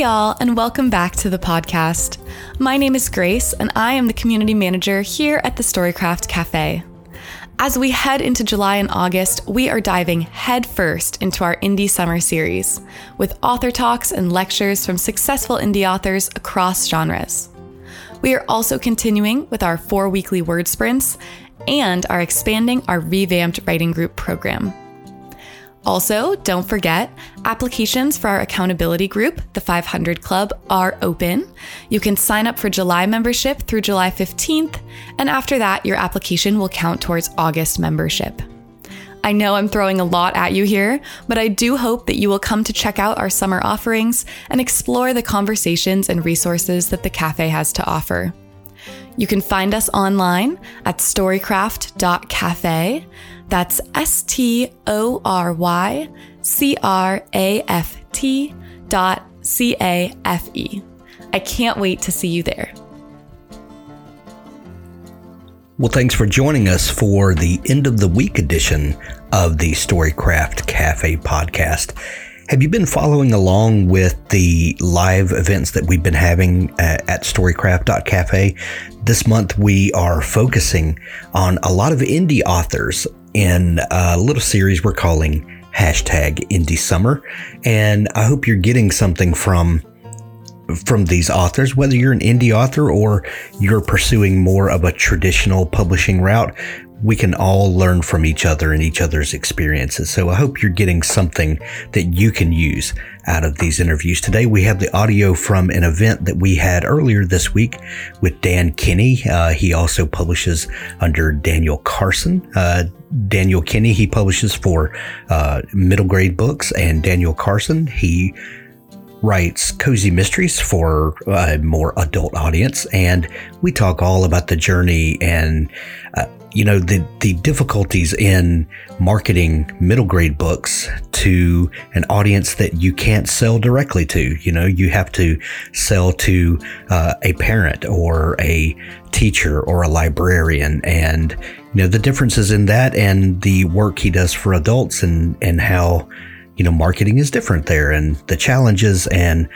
Y'all, and welcome back to the podcast. My name is Grace, and I am the community manager here at the Storycraft Cafe. As we head into July and August, we are diving headfirst into our indie summer series with author talks and lectures from successful indie authors across genres. We are also continuing with our four weekly word sprints and are expanding our revamped writing group program. Also, don't forget, applications for our accountability group, the 500 Club, are open. You can sign up for July membership through July 15th, and after that, your application will count towards August membership. I know I'm throwing a lot at you here, but I do hope that you will come to check out our summer offerings and explore the conversations and resources that the cafe has to offer. You can find us online at storycraft.cafe. That's S T O R Y C R A F T dot C A F E. I can't wait to see you there. Well, thanks for joining us for the end of the week edition of the Storycraft Cafe podcast. Have you been following along with the live events that we've been having uh, at, at storycraft.cafe? This month we are focusing on a lot of indie authors in a little series we're calling hashtag indie summer. And I hope you're getting something from from these authors, whether you're an indie author or you're pursuing more of a traditional publishing route, we can all learn from each other and each other's experiences. So I hope you're getting something that you can use out of these interviews. Today we have the audio from an event that we had earlier this week with Dan Kenney. Uh, he also publishes under Daniel Carson. Uh, Daniel Kenney, he publishes for uh, middle grade books, and Daniel Carson, he writes cozy mysteries for a more adult audience and we talk all about the journey and uh, you know the the difficulties in marketing middle grade books to an audience that you can't sell directly to. You know you have to sell to uh, a parent or a teacher or a librarian. And you know the differences in that and the work he does for adults and and how you know marketing is different there and the challenges and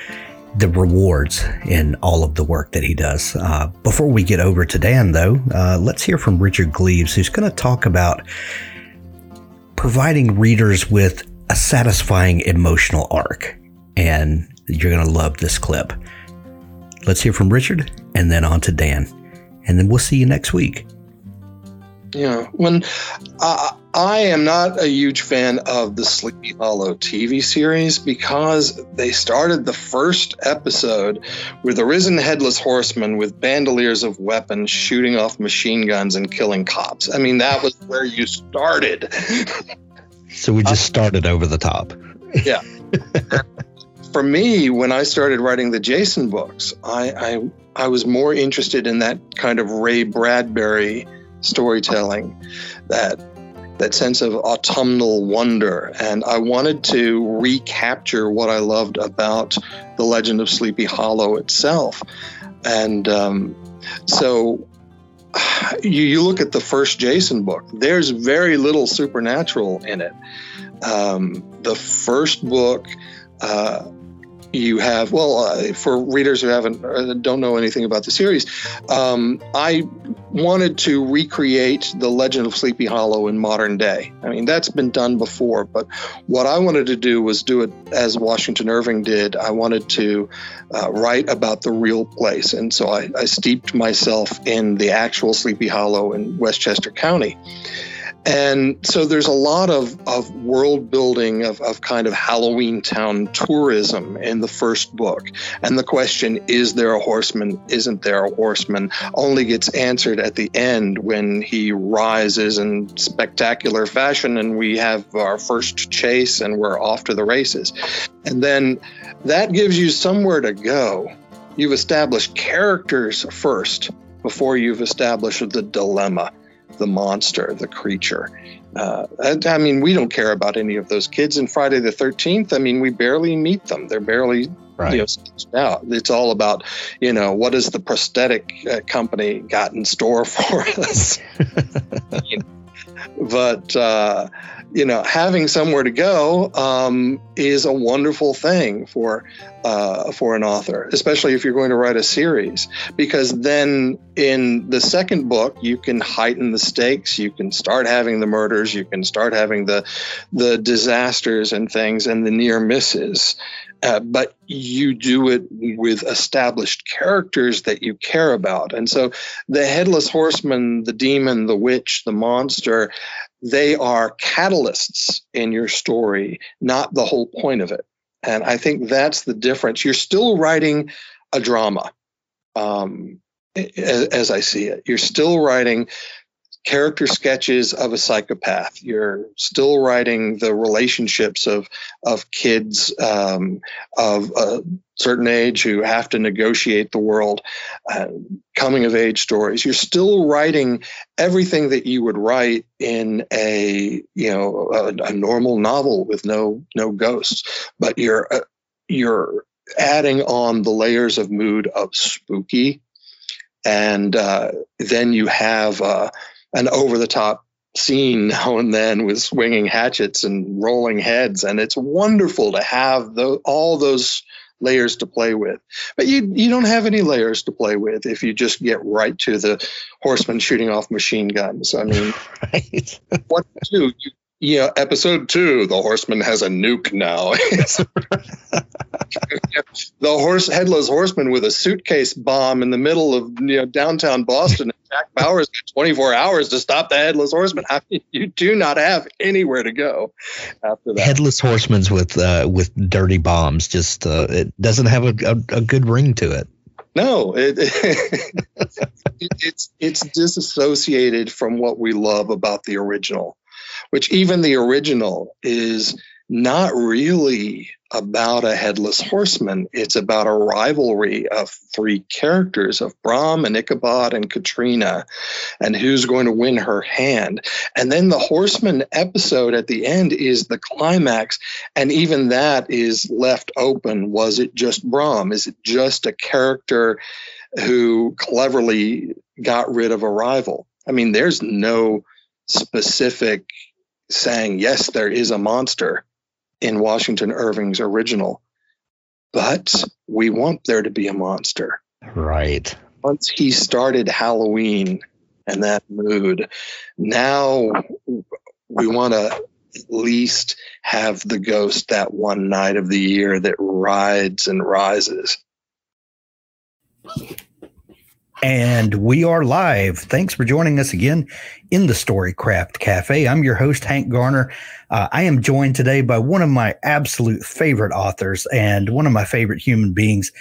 the rewards in all of the work that he does. Uh, before we get over to Dan, though, uh, let's hear from Richard Gleaves, who's going to talk about providing readers with a satisfying emotional arc. And you're going to love this clip. Let's hear from Richard and then on to Dan. And then we'll see you next week. Yeah. When uh, I am not a huge fan of the Sleepy Hollow TV series because they started the first episode with a risen headless horseman with bandoliers of weapons shooting off machine guns and killing cops. I mean, that was where you started. so we just started over the top. Yeah. For me, when I started writing the Jason books, I, I I was more interested in that kind of Ray Bradbury storytelling, that that sense of autumnal wonder. And I wanted to recapture what I loved about the legend of Sleepy Hollow itself. And um, so you, you, look at the first Jason book, there's very little supernatural in it. Um, the first book, uh, you have well uh, for readers who haven't uh, don't know anything about the series um, i wanted to recreate the legend of sleepy hollow in modern day. I mean that's been done before but what i wanted to do was do it as washington irving did. I wanted to uh, write about the real place and so I, I steeped myself in the actual sleepy hollow in westchester county and so there's a lot of, of world building of, of kind of Halloween town tourism in the first book. And the question, is there a horseman? Isn't there a horseman? Only gets answered at the end when he rises in spectacular fashion and we have our first chase and we're off to the races. And then that gives you somewhere to go You've established characters first before you've established the dilemma, the monster, the creature. Uh, I mean, we don't care about any of those kids in Friday the 13th. I mean, we barely meet them. They're barely right. you know, out. It's all about, you know, what has the prosthetic uh, company got in store for us? you know, but uh, you know, having somewhere to go um, is a wonderful thing for uh, for an author, especially if you're going to write a series, because then in the second book you can heighten the stakes, you can start having the murders, you can start having the the disasters and things and the near misses. Uh, but you do it with established characters that you care about. And so the headless horseman, the demon, the witch, the monster, they are catalysts in your story, not the whole point of it. And I think that's the difference. You're still writing a drama, um, as, as I see it. You're still writing character sketches of a psychopath. You're still writing the relationships of of kids um, of a certain age who have to negotiate the world, uh, coming of age stories. You're still writing everything that you would write in a you know a, a normal novel with no no ghosts, but you're uh, you're adding on the layers of mood of spooky and uh, then you have uh, an over the top scene now and then with swinging hatchets and rolling heads and it's wonderful to have the, all those layers to play with. But you you don't have any layers to play with if you just get right to the horseman shooting off machine guns. I mean right. what to do? You yeah, episode two, the horseman has a nuke now. the horse headless horseman with a suitcase bomb in the middle of you know downtown Boston. Jack Bauer's got 24 hours to stop the headless horseman. I mean, you do not have anywhere to go after that. Headless horsemen's with uh, with dirty bombs. Just uh, it doesn't have a, a, a good ring to it. No, it, it, it's it's disassociated from what we love about the original which even the original is not really about a headless horseman. It's about a rivalry of three characters of Brom and Ichabod and Katrina and who's going to win her hand. And then the horseman episode at the end is the climax. And even that is left open. Was it just Brom? Is it just a character who cleverly got rid of a rival? I mean, there's no specific saying, yes, there is a monster in Washington Irving's original, but we want there to be a monster. Right. Once he started Halloween and that mood, now we want to at least have the ghost that one night of the year that rides and rises. And we are live. Thanks for joining us again in the Storycraft Cafe. I'm your host, Hank Garner. Uh, I am joined today by one of my absolute favorite authors and one of my favorite human beings,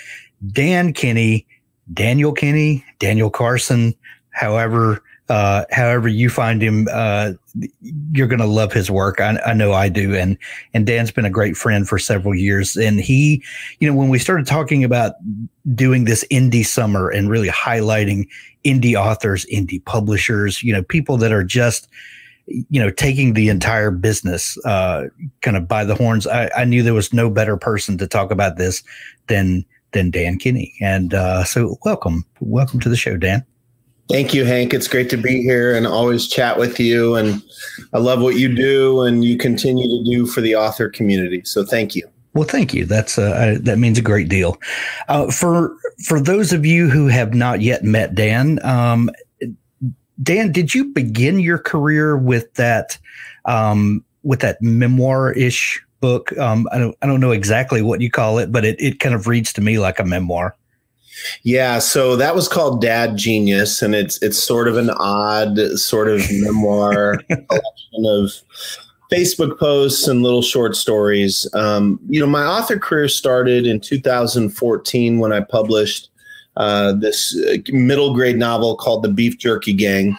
Dan Kenney, Daniel Kenney, Daniel Carson, however uh, however you find him, uh, you're going to love his work. I, I, know I do. And, and Dan's been a great friend for several years. And he, you know, when we started talking about doing this indie summer and really highlighting indie authors, indie publishers, you know, people that are just, you know, taking the entire business uh, kind of by the horns. I, I, knew there was no better person to talk about this than than Dan Kenney. And uh, so, welcome, welcome to the show, Dan. Thank you, Hank. It's great to be here and always chat with you. And I love what you do and you continue to do for the author community. So thank you. Well, thank you. That's uh, that means a great deal. Uh, for for those of you who have not yet met Dan, um, Dan, did you begin your career with that um, with that memoir ish book? Um, I don't I don't know exactly what you call it, but it it kind of reads to me like a memoir. Yeah, so that was called Dad Genius, and it's it's sort of an odd sort of memoir collection of Facebook posts and little short stories. Um, you know, my author career started in 2014 when I published uh, this uh, middle grade novel called The Beef Jerky Gang.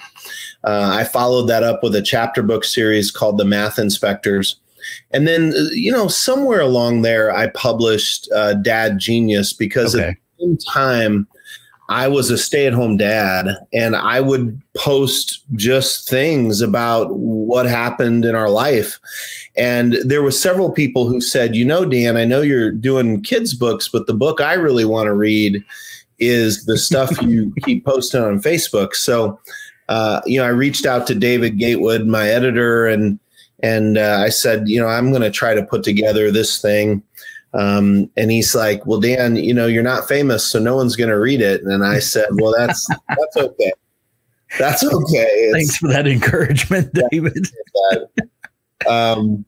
Uh, I followed that up with a chapter book series called The Math Inspectors. And then, uh, you know, somewhere along there, I published uh, Dad Genius because okay. Same time, I was a stay at home dad and I would post just things about what happened in our life. And there were several people who said, you know, Dan, I know you're doing kids' books, but the book I really want to read is the stuff you keep posting on Facebook. So, uh, you know, I reached out to David Gatewood, my editor, and and uh, I said, you know, I'm going to try to put together this thing. Um, and he's like, well, Dan, you know, you're not famous, so no one's going to read it. And I said, well, that's that's okay. That's okay. It's, Thanks for that encouragement, David. um,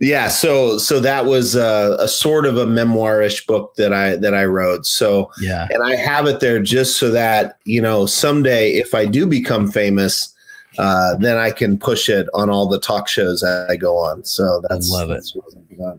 yeah so so that was a, a, sort of a memoirish book that i that i wrote so yeah and i have it there just so that you know someday if i do become famous uh, then i can push it on all the talk shows i go on so that's i love it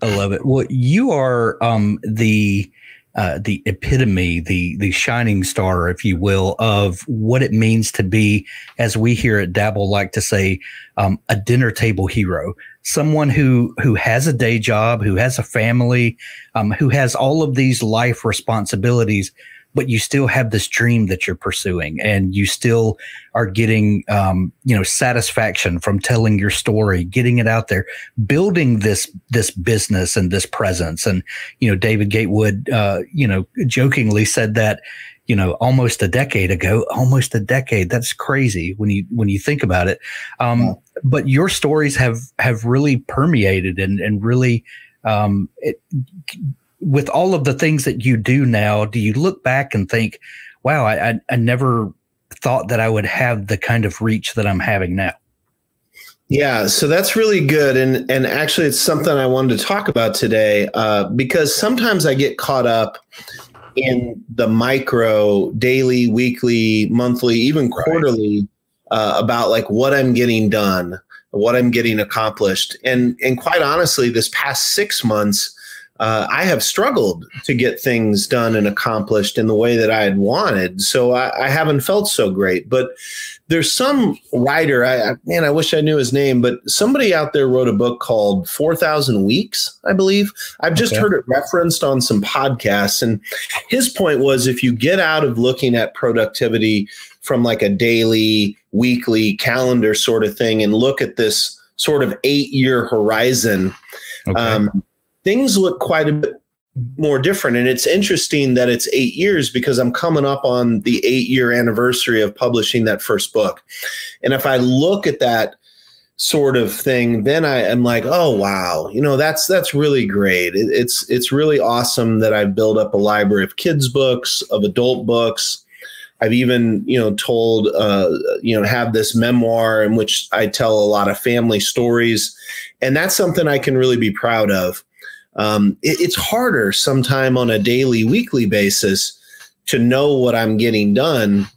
i love it well you are um the uh, the epitome, the the shining star, if you will, of what it means to be, as we here at Dabble like to say, um, a dinner table hero. Someone who who has a day job, who has a family, um, who has all of these life responsibilities, but you still have this dream that you're pursuing and you still are getting um, you know satisfaction from telling your story getting it out there building this this business and this presence and you know david gatewood uh, you know jokingly said that you know almost a decade ago almost a decade that's crazy when you when you think about it um, yeah. but your stories have have really permeated and and really um, it, with all of the things that you do now, do you look back and think, wow, I, I, I never thought that I would have the kind of reach that I'm having now? Yeah, so that's really good, and and actually, it's something I wanted to talk about today uh, because sometimes I get caught up in the micro, daily, weekly, monthly, even quarterly uh, about like what I'm getting done, what I'm getting accomplished, and and quite honestly, this past six months uh, I have struggled to get things done and accomplished in the way that I had wanted. So I, I haven't felt so great. But there's some writer, I, I, man, I wish I knew his name, but somebody out there wrote a book called 4,000 Weeks, I believe. I've just okay. heard it referenced on some podcasts. And his point was if you get out of looking at productivity from like a daily, weekly calendar sort of thing and look at this sort of eight year horizon, okay. um, things look quite a bit more different. And it's interesting that it's eight years because I'm coming up on the eight year anniversary of publishing that first book. And if I look at that sort of thing, then I am like, oh wow, you know, that's that's really great. It, it's it's really awesome that I've built up a library of kids books, of adult books. I've even, you know, told, uh, you know, have this memoir in which I tell a lot of family stories, and that's something I can really be proud of um, it, it's harder sometime on a daily, weekly basis to know what I'm getting done.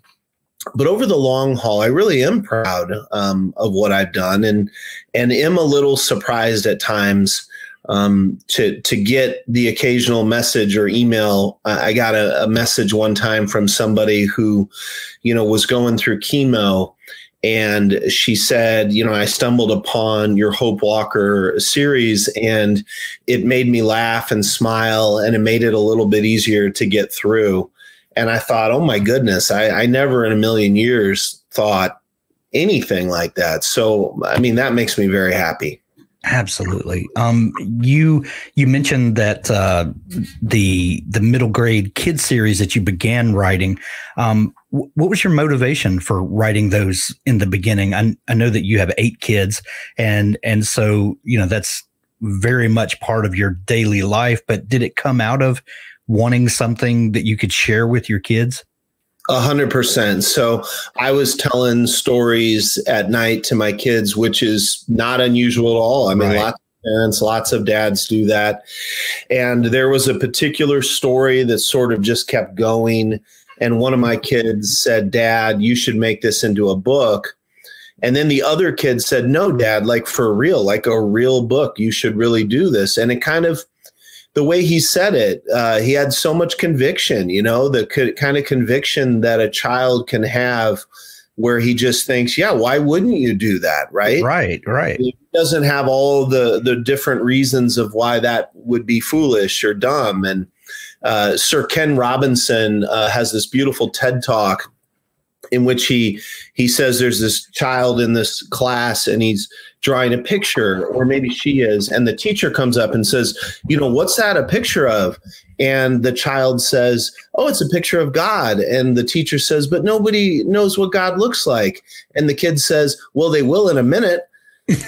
But over the long haul, I really am proud um, of what I've done, and and am a little surprised at times um, to to get the occasional message or email. I got a, a, message one time from somebody who, you know, was going through chemo and she said, you know, I stumbled upon your Hope Walker series and it made me laugh and smile and it made it a little bit easier to get through. And I thought, oh my goodness, I, I never in a million years thought anything like that. So, I mean, that makes me very happy. Absolutely. Um, you you mentioned that uh, the the middle grade kids series that you began writing. Um, what was your motivation for writing those in the beginning? I, I know that you have eight kids, and and so you know that's very much part of your daily life. But did it come out of wanting something that you could share with your kids? A hundred percent. So I was telling stories at night to my kids, which is not unusual at all. I mean, right. lots of parents, lots of dads do that. And there was a particular story that sort of just kept going. And one of my kids said, Dad, you should make this into a book. And then the other kid said, No, Dad, like for real, like a real book. You should really do this. And it kind of the way he said it, uh, he had so much conviction, you know, the co- kind of conviction that a child can have where he just thinks, yeah, why wouldn't you do that? Right. Right. Right. He doesn't have all the, the different reasons of why that would be foolish or dumb. And, uh, Sir Ken Robinson uh, has this beautiful TED talk in which he he says there's this child in this class and he's drawing a picture or maybe she is and the teacher comes up and says you know what's that a picture of? And the child says oh it's a picture of god. And the teacher says but nobody knows what god looks like. And the kid says well they will in a minute.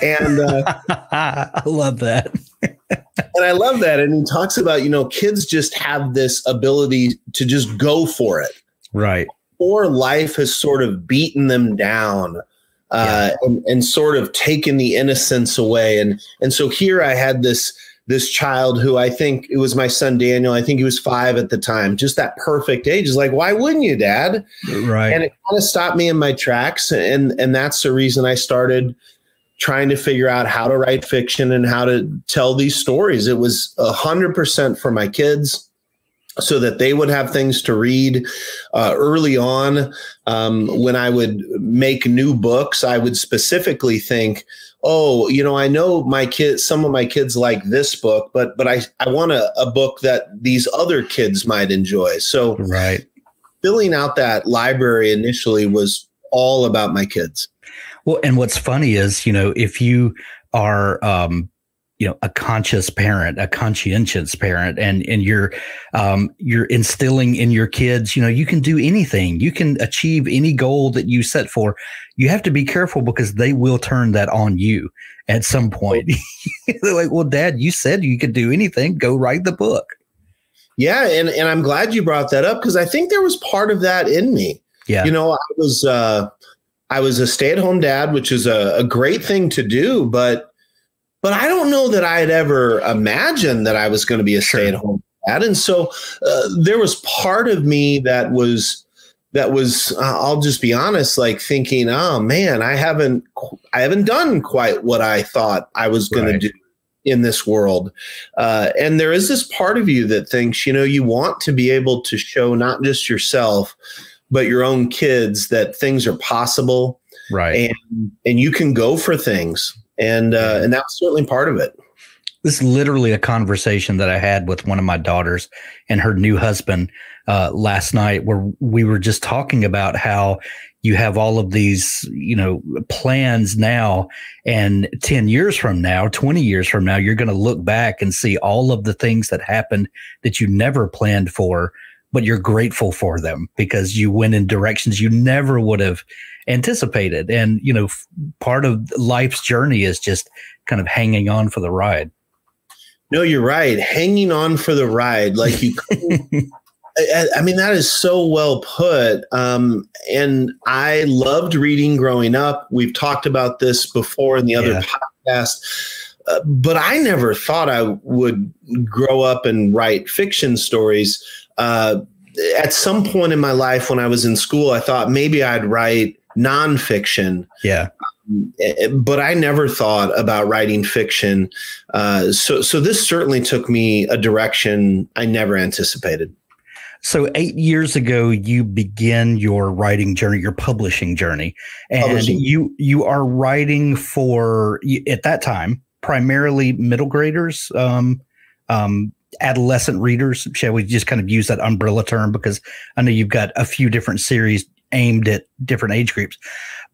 And uh, I love that. And I love that. And he talks about, you know, kids just have this ability to just go for it. Right. Or life has sort of beaten them down uh, yeah. and, and sort of taken the innocence away. And and so here I had this this child who I think it was my son Daniel. I think he was five at the time, just that perfect age. Is like, why wouldn't you, Dad? Right. And it kind of stopped me in my tracks, and and that's the reason I started trying to figure out how to write fiction and how to tell these stories. It was a hundred percent for my kids so that they would have things to read uh, early on. Um, when I would make new books, I would specifically think, oh, you know, I know my kids, some of my kids like this book, but but I, I want a, a book that these other kids might enjoy. So right. filling out that library initially was all about my kids. Well, and what's funny is, you know, if you are, um, you know, a conscious parent, a conscientious parent, and and you're um, you're instilling in your kids, you know, you can do anything, you can achieve any goal that you set for. You have to be careful because they will turn that on you at some point. They're like, "Well, Dad, you said you could do anything. Go write the book." Yeah, and and I'm glad you brought that up because I think there was part of that in me. Yeah, you know, I was. uh I was a stay at home dad, which is a, a great thing to do, but but I don't know that I had ever imagined that I was going to be a stay at home dad. And so uh, there was part of me that was that was uh, I'll just be honest, like thinking, oh man, I haven't I haven't done quite what I thought I was going right. to do in this world. Uh, and there is this part of you that thinks, you know, you want to be able to show not just yourself but your own kids that things are possible right. and and you can go for things. And uh, and that's certainly part of it. This is literally a conversation that I had with one of my daughters and her new husband uh, last night, where we were just talking about how you have all of these, you know, plans now, and ten years from now, twenty years from now, you're going to look back and see all of the things that happened that you never planned for, but you're grateful for them because you went in directions you never would have anticipated. And, you know, part of life's journey is just kind of hanging on for the ride. No, you're right. Hanging on for the ride. Like you, I, I, mean, that is so well put. Um, and I loved reading growing up. We've talked about this before in the other yeah. podcast. Uh, but I never thought I would grow up and write fiction stories uh, at some point in my life when I was in school, I thought maybe I'd write nonfiction. Yeah. But I never thought about writing fiction. Uh, so, so this certainly took me a direction I never anticipated. So eight years ago, you begin your writing journey, your publishing journey, and publishing. you you are writing for at that time primarily middle graders, um, um, adolescent readers. Shall we just kind of use that umbrella term? Because I know you've got a few different series aimed at different age groups.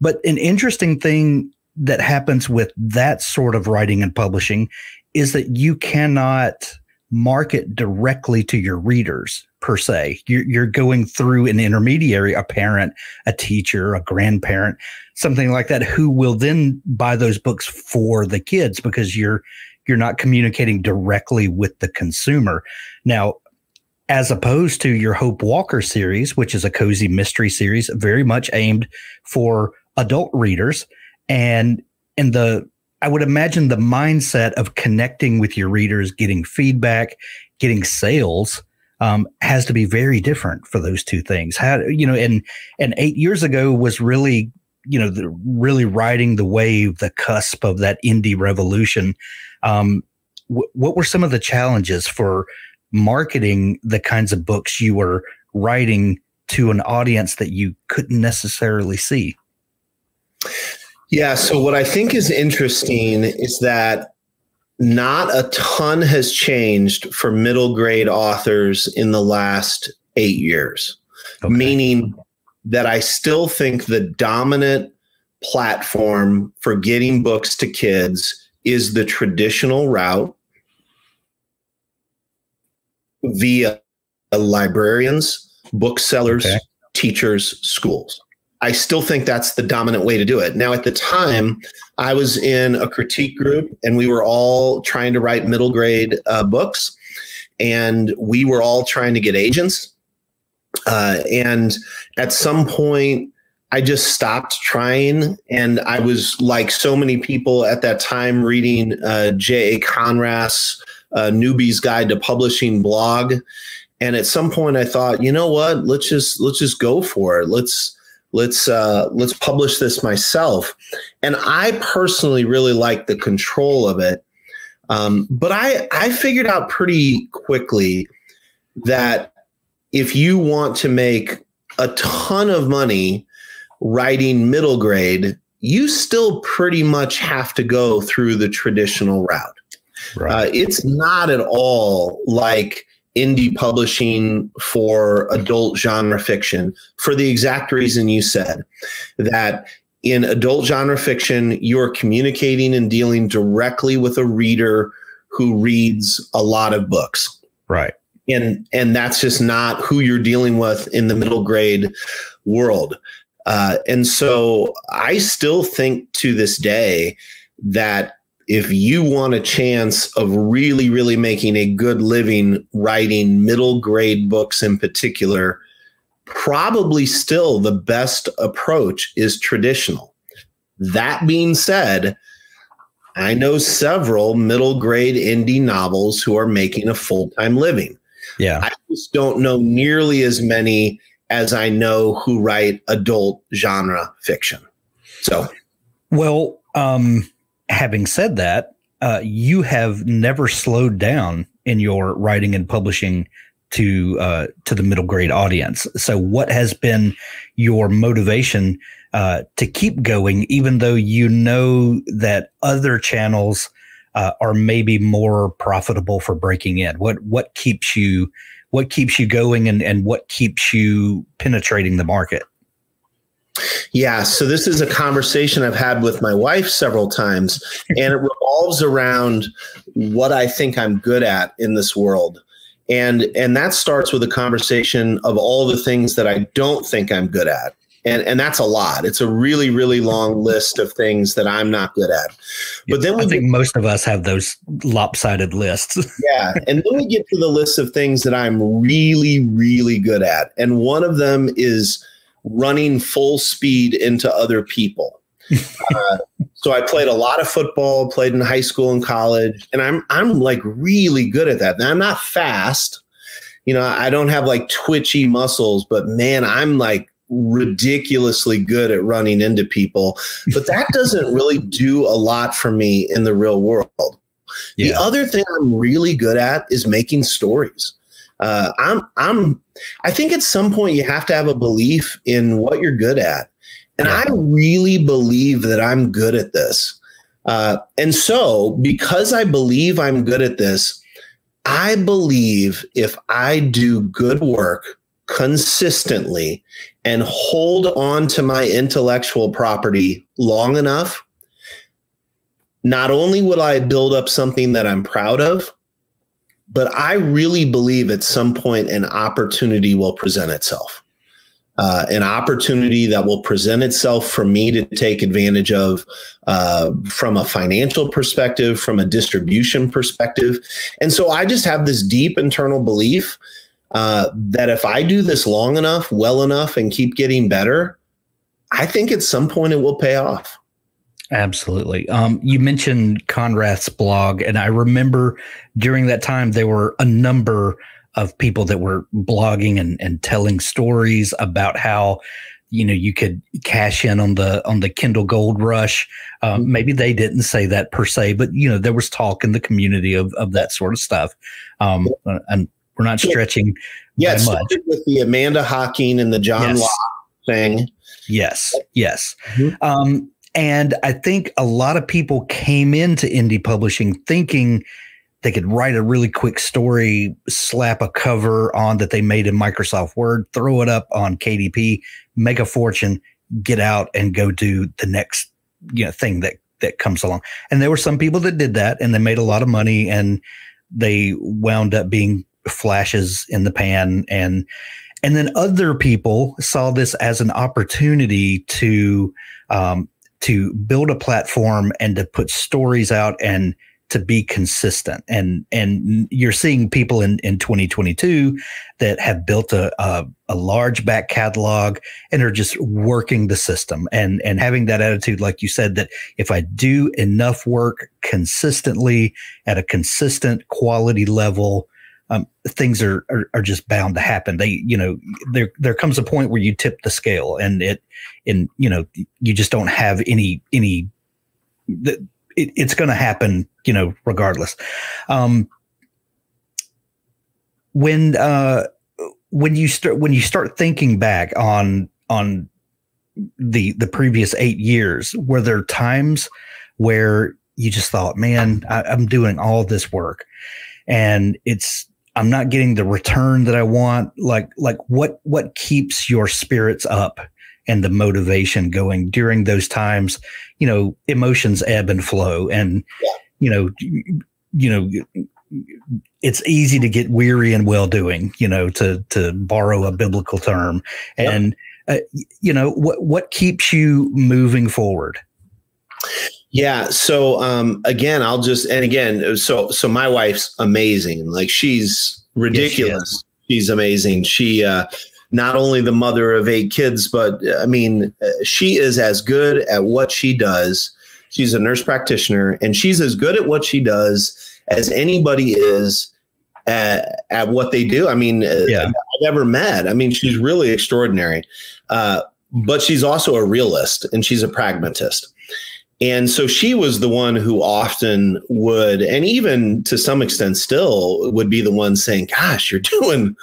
But an interesting thing that happens with that sort of writing and publishing is that you cannot market directly to your readers per se. You're, you're going through an intermediary, a parent, a teacher, a grandparent, something like that, who will then buy those books for the kids because you're you're not communicating directly with the consumer. Now, as opposed to your Hope Walker series, which is a cozy mystery series, very much aimed for adult readers. And in the, I would imagine the mindset of connecting with your readers, getting feedback, getting sales, um, has to be very different for those two things. How you know, and and eight years ago was really you know the, really riding the wave, the cusp of that indie revolution um, wh- what were some of the challenges for marketing the kinds of books you were writing to an audience that you couldn't necessarily see? Yeah. So, what I think is interesting is that not a ton has changed for middle grade authors in the last eight years, okay. meaning that I still think the dominant platform for getting books to kids is the traditional route via librarians, booksellers, okay. teachers, schools. I still think that's the dominant way to do it. Now, at the time, I was in a critique group and we were all trying to write middle grade uh, books and we were all trying to get agents. Uh, and at some point, I just stopped trying. And I was like so many people at that time reading uh, J.A. Konrath's uh, Newbie's Guide to Publishing blog. And at some point, I thought, you know what? Let's just let's just go for it. Let's let's uh, let's publish this myself and i personally really like the control of it um, but i i figured out pretty quickly that if you want to make a ton of money writing middle grade you still pretty much have to go through the traditional route. Right. Uh, it's not at all like indie publishing for adult genre fiction for the exact reason you said that in adult genre fiction you're communicating and dealing directly with a reader who reads a lot of books. Right. And and that's just not who you're dealing with in the middle grade world uh, and so i still think to this day that if you want a chance of really, really making a good living writing middle grade books in particular, probably still the best approach is traditional. That being said, I know several middle grade indie novels who are making a full time living. Yeah. I just don't know nearly as many as I know who write adult genre fiction. So, well, um, having said that, uh, you have never slowed down in your writing and publishing to uh, to the middle grade audience. So, what has been your motivation uh, to keep going, even though you know that other channels uh, are maybe more profitable for breaking in? What what keeps you what keeps you going, and and what keeps you penetrating the market? Yeah, so this is a conversation I've had with my wife several times, and it revolves around what I think I'm good at in this world. And and that starts with a conversation of all the things that I don't think I'm good at. And and that's a lot. It's a really really long list of things that I'm not good at. But then we I think get, most of us have those lopsided lists. yeah, and then we get to the list of things that I'm really really good at. And one of them is running full speed into other people. uh, so I played a lot of football, played in high school and college, and I'm I'm like really good at that. Now I'm not fast, you know, I don't have like twitchy muscles, but man, I'm like ridiculously good at running into people. But that doesn't really do a lot for me in the real world. Yeah. The other thing I'm really good at is making stories uh, I'm I'm I think at some point you have to have a belief in what you're good at, and yeah. I really believe that I'm good at this. Uh, and so, because I believe I'm good at this, I believe if I do good work consistently and hold on to my intellectual property long enough, not only will I build up something that I'm proud of, but I really believe at some point an opportunity will present itself. Uh, an opportunity that will present itself for me to take advantage of uh, from a financial perspective, from a distribution perspective. And so I just have this deep internal belief uh, that if I do this long enough, well enough, and keep getting better, I think at some point it will pay off. Absolutely. Um, you mentioned Konrath's blog, and I remember during that time there were a number of people that were blogging and, and telling stories about how you know you could cash in on the on the Kindle Gold Rush. Um, maybe they didn't say that per se, but you know there was talk in the community of of that sort of stuff. Um, and we're not stretching. Yeah, much. with the Amanda Hocking and the John yes. Locke thing. Yes, yes. Mm-hmm. Um, and I think a lot of people came into indie publishing thinking they could write a really quick story, slap a cover on that they made in Microsoft Word, throw it up on KDP, make a fortune, get out and go do the next you know thing that that comes along. And there were some people that did that and they made a lot of money and they wound up being flashes in the pan and and then other people saw this as an opportunity to um, to build a platform and to put stories out and to be consistent. And and you're seeing people in in 2022 that have built a, a, a large back catalog and are just working the system and and having that attitude like you said that if i do enough work consistently at a consistent quality level um, things are, are, are just bound to happen. They, you know, there there comes a point where you tip the scale, and it, and you know, you just don't have any any. It, it's going to happen, you know, regardless. Um, when uh, when you start when you start thinking back on on the the previous eight years, were there times where you just thought, man, I, I'm doing all this work, and it's I'm not getting the return that I want. Like like what what keeps your spirits up and the motivation going during those times you know emotions ebb and flow and yeah. you know you know it's easy to get weary and well doing you know to to borrow a biblical term and yep. uh, you know what what keeps you moving forward yeah so um again i'll just and again so so my wife's amazing like she's ridiculous yes, she she's amazing she uh not only the mother of eight kids, but I mean, she is as good at what she does. She's a nurse practitioner, and she's as good at what she does as anybody is at, at what they do. I mean, uh, yeah. I've ever met. I mean, she's really extraordinary. Uh, but she's also a realist and she's a pragmatist. And so she was the one who often would, and even to some extent still would be the one saying, Gosh, you're doing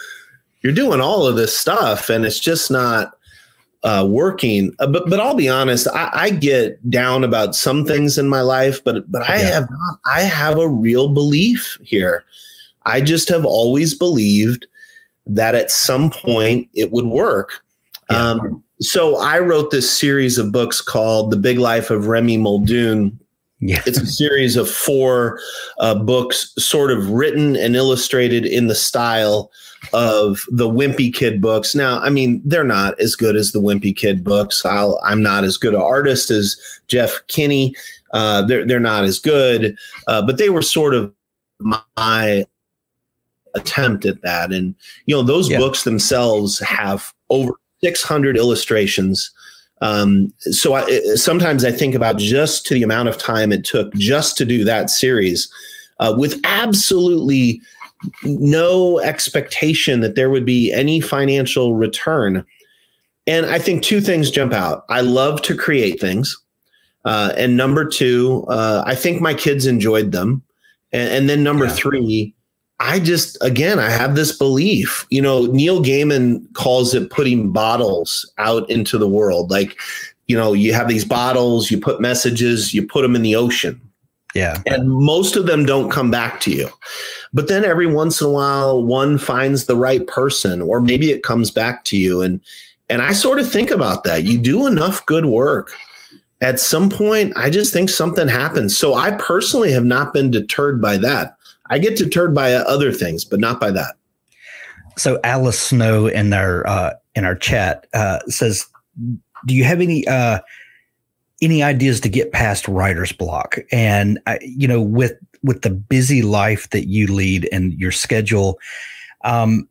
you're doing all of this stuff and it's just not uh, working. Uh, but but I'll be honest, I, I, get down about some things in my life, but but I yeah. have not. I have a real belief here. I just have always believed that at some point it would work. Yeah. Um, so I wrote this series of books called The Big Life of Remy Muldoon. Yeah. It's a series of four uh, books, sort of written and illustrated in the style of the Wimpy Kid books. Now, I mean, they're not as good as the Wimpy Kid books. I'll, I'm not as good an artist as Jeff Kinney. Uh, they're they're not as good, uh, but they were sort of my attempt at that. And you know, those yeah. books themselves have over 600 illustrations. Um, so I, sometimes I think about just to the amount of time it took just to do that series, uh, with absolutely no expectation that there would be any financial return. And I think two things jump out. I love to create things. Uh, and number two, uh, I think my kids enjoyed them. And, and then number yeah. three, I just, again, I have this belief. You know, Neil Gaiman calls it putting bottles out into the world. Like, you know, you have these bottles, you put messages, you put them in the ocean. Yeah. And most of them don't come back to you. But then every once in a while one finds the right person or maybe it comes back to you and and I sort of think about that. You do enough good work at some point I just think something happens. So I personally have not been deterred by that. I get deterred by other things, but not by that. So Alice Snow in our uh, in our chat uh, says, "Do you have any uh, any ideas to get past writer's block and uh, you know with with the busy life that you lead and your schedule um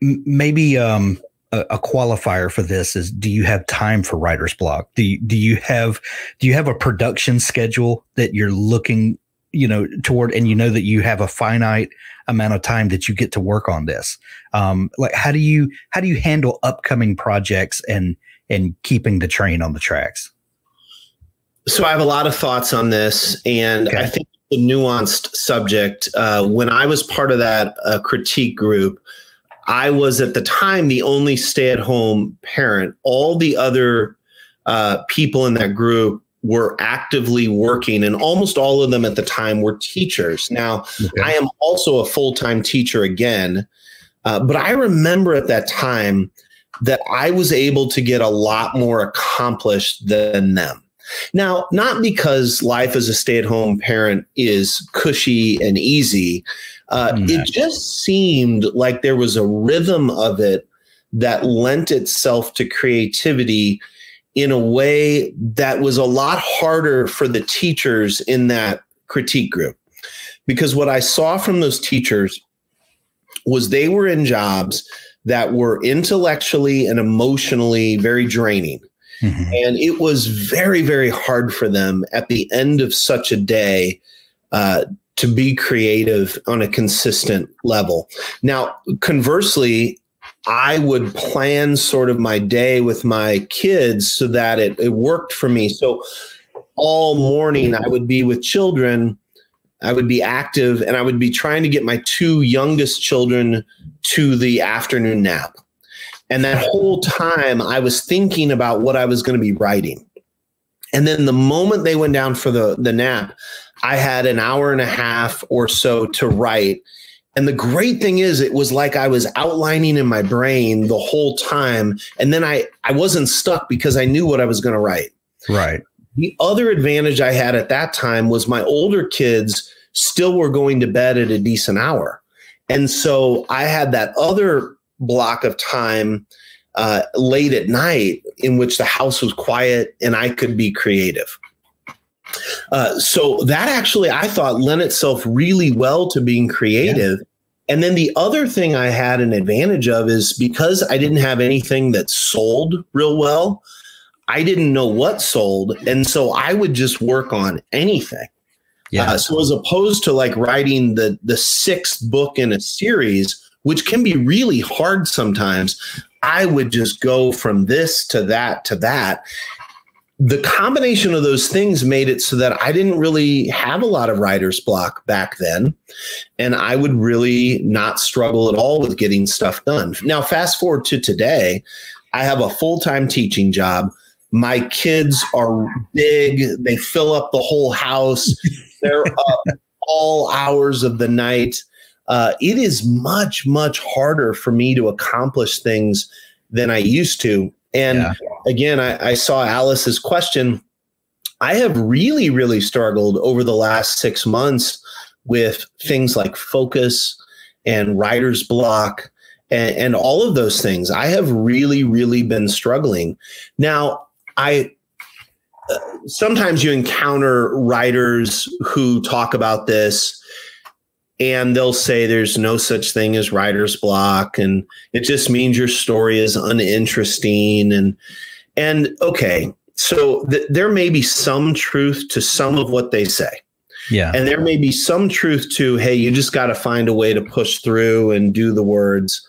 maybe um a, a, qualifier for this is do you have time for writer's block do you, do you have do you have a production schedule that you're looking you know toward and you know that you have a finite amount of time that you get to work on this um like how do you how do you handle upcoming projects and and keeping the train on the tracks so I have a lot of thoughts on this, and okay. I think a nuanced subject. Uh, when I was part of that uh, critique group, I was at the time the only stay-at-home parent. All the other uh, people in that group were actively working, and almost all of them at the time were teachers. Now, okay. I am also a full time teacher again, uh, but I remember at that time that I was able to get a lot more accomplished than them. Now, not because life as a stay at home parent is cushy and easy, uh, mm-hmm. it just seemed like there was a rhythm of it that lent itself to creativity in a way that was a lot harder for the teachers in that critique group. Because what I saw from those teachers was they were in jobs that were intellectually and emotionally very draining. Mm-hmm. And it was very, very hard for them at the end of such a day uh, to be creative on a consistent level. Now, conversely, I would plan sort of my day with my kids so that it, it worked for me. So all morning I would be with children, I would be active, and I would be trying to get my two youngest children to the afternoon nap. And that whole time I was thinking about what I was going to be writing. And then the moment they went down for the, the nap, I had an hour and a half or so to write. And the great thing is it was like I was outlining in my brain the whole time. And then I, I wasn't stuck because I knew what I was going to write. Right. The other advantage I had at that time was my older kids still were going to bed at a decent hour. And so I had that other block of time uh, late at night in which the house was quiet and I could be creative. Uh, so that actually, I thought, lent itself really well to being creative. Yeah. And then the other thing I had an advantage of is because I didn't have anything that sold real well, I didn't know what sold. And so I would just work on anything. Yeah. Uh, so as opposed to like writing the the sixth book in a series, which can be really hard sometimes, I would just go from this to that to that. The combination of those things made it so that I didn't really have a lot of writer's block back then. And I would really not struggle at all with getting stuff done. Now, fast forward to today, I have a full time teaching job. My kids are big, they fill up the whole house. They're up all hours of the night. Uh, it is much, much harder for me to accomplish things than I used to. And yeah. again, I, I saw Alice's question. I have really, really struggled over the last six months with things like focus and writer's block and, and, all of those things. I have really, really been struggling. Now, I uh, sometimes you encounter writers who talk about this and they'll say there's no such thing as writer's block and it just means your story is uninteresting and and okay so th- there may be some truth to some of what they say. Yeah. And there may be some truth to hey you just got to find a way to push through and do the words.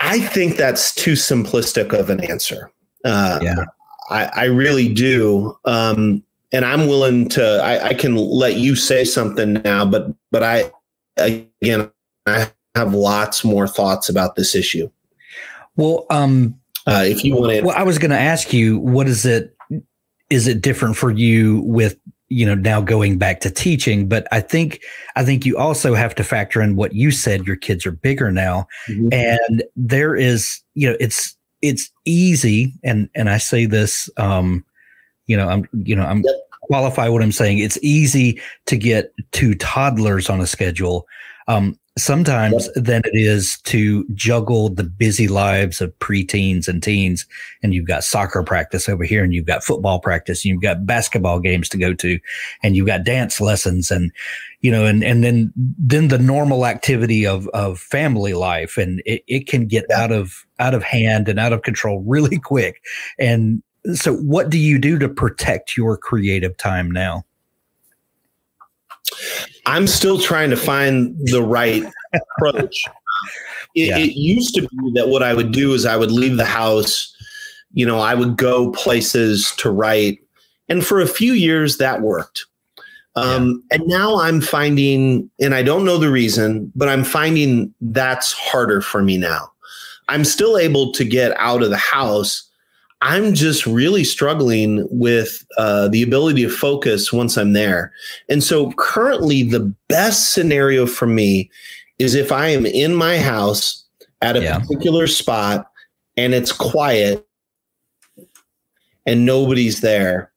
I think that's too simplistic of an answer. Uh, yeah. I, I really do. Um, and I'm willing to. I, I, can let you say something now, but but I again I have lots more thoughts about this issue. Well, um, uh, if you want to, well, I was going to ask you, what is it? Is it different for you with you know now going back to teaching? But I think I think you also have to factor in what you said. Your kids are bigger now, mm-hmm. and there is you know it's it's easy, and and I say this, um, you know, I'm you know I'm yep. Qualify what I'm saying. It's easy to get two toddlers on a schedule. Um, sometimes yep. than it is to juggle the busy lives of preteens and teens. And you've got soccer practice over here, and you've got football practice, and you've got basketball games to go to, and you've got dance lessons, and you know, and and then then the normal activity of of family life, and it, it can get out of out of hand and out of control really quick. And so, what do you do to protect your creative time now? I'm still trying to find the right approach. It, yeah. it, used to be that what I would do is I would leave the house, you know, I would go places to write. And for a few years that worked. Um, yeah. And now I'm finding, and I don't know the reason, but I'm finding that's harder for me now. I'm still able to get out of the house. I'm just really struggling with uh, the ability to focus once I'm there. And so currently, the best scenario for me is if I am in my house at a yeah. particular spot and it's quiet and nobody's there.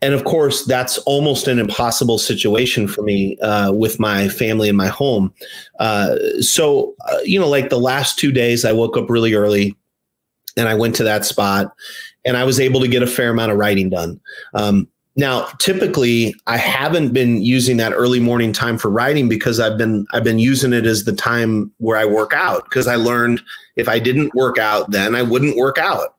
And of course, that's almost an impossible situation for me uh, with my family and my home. Uh, so, uh, you know, like the last two days, I woke up really early and I went to that spot and I was able to get a fair amount of writing done. Um, now, typically, I haven't been using that early morning time for writing because I've been I've been using it as the time where I work out because I learned if I didn't work out then I wouldn't work out.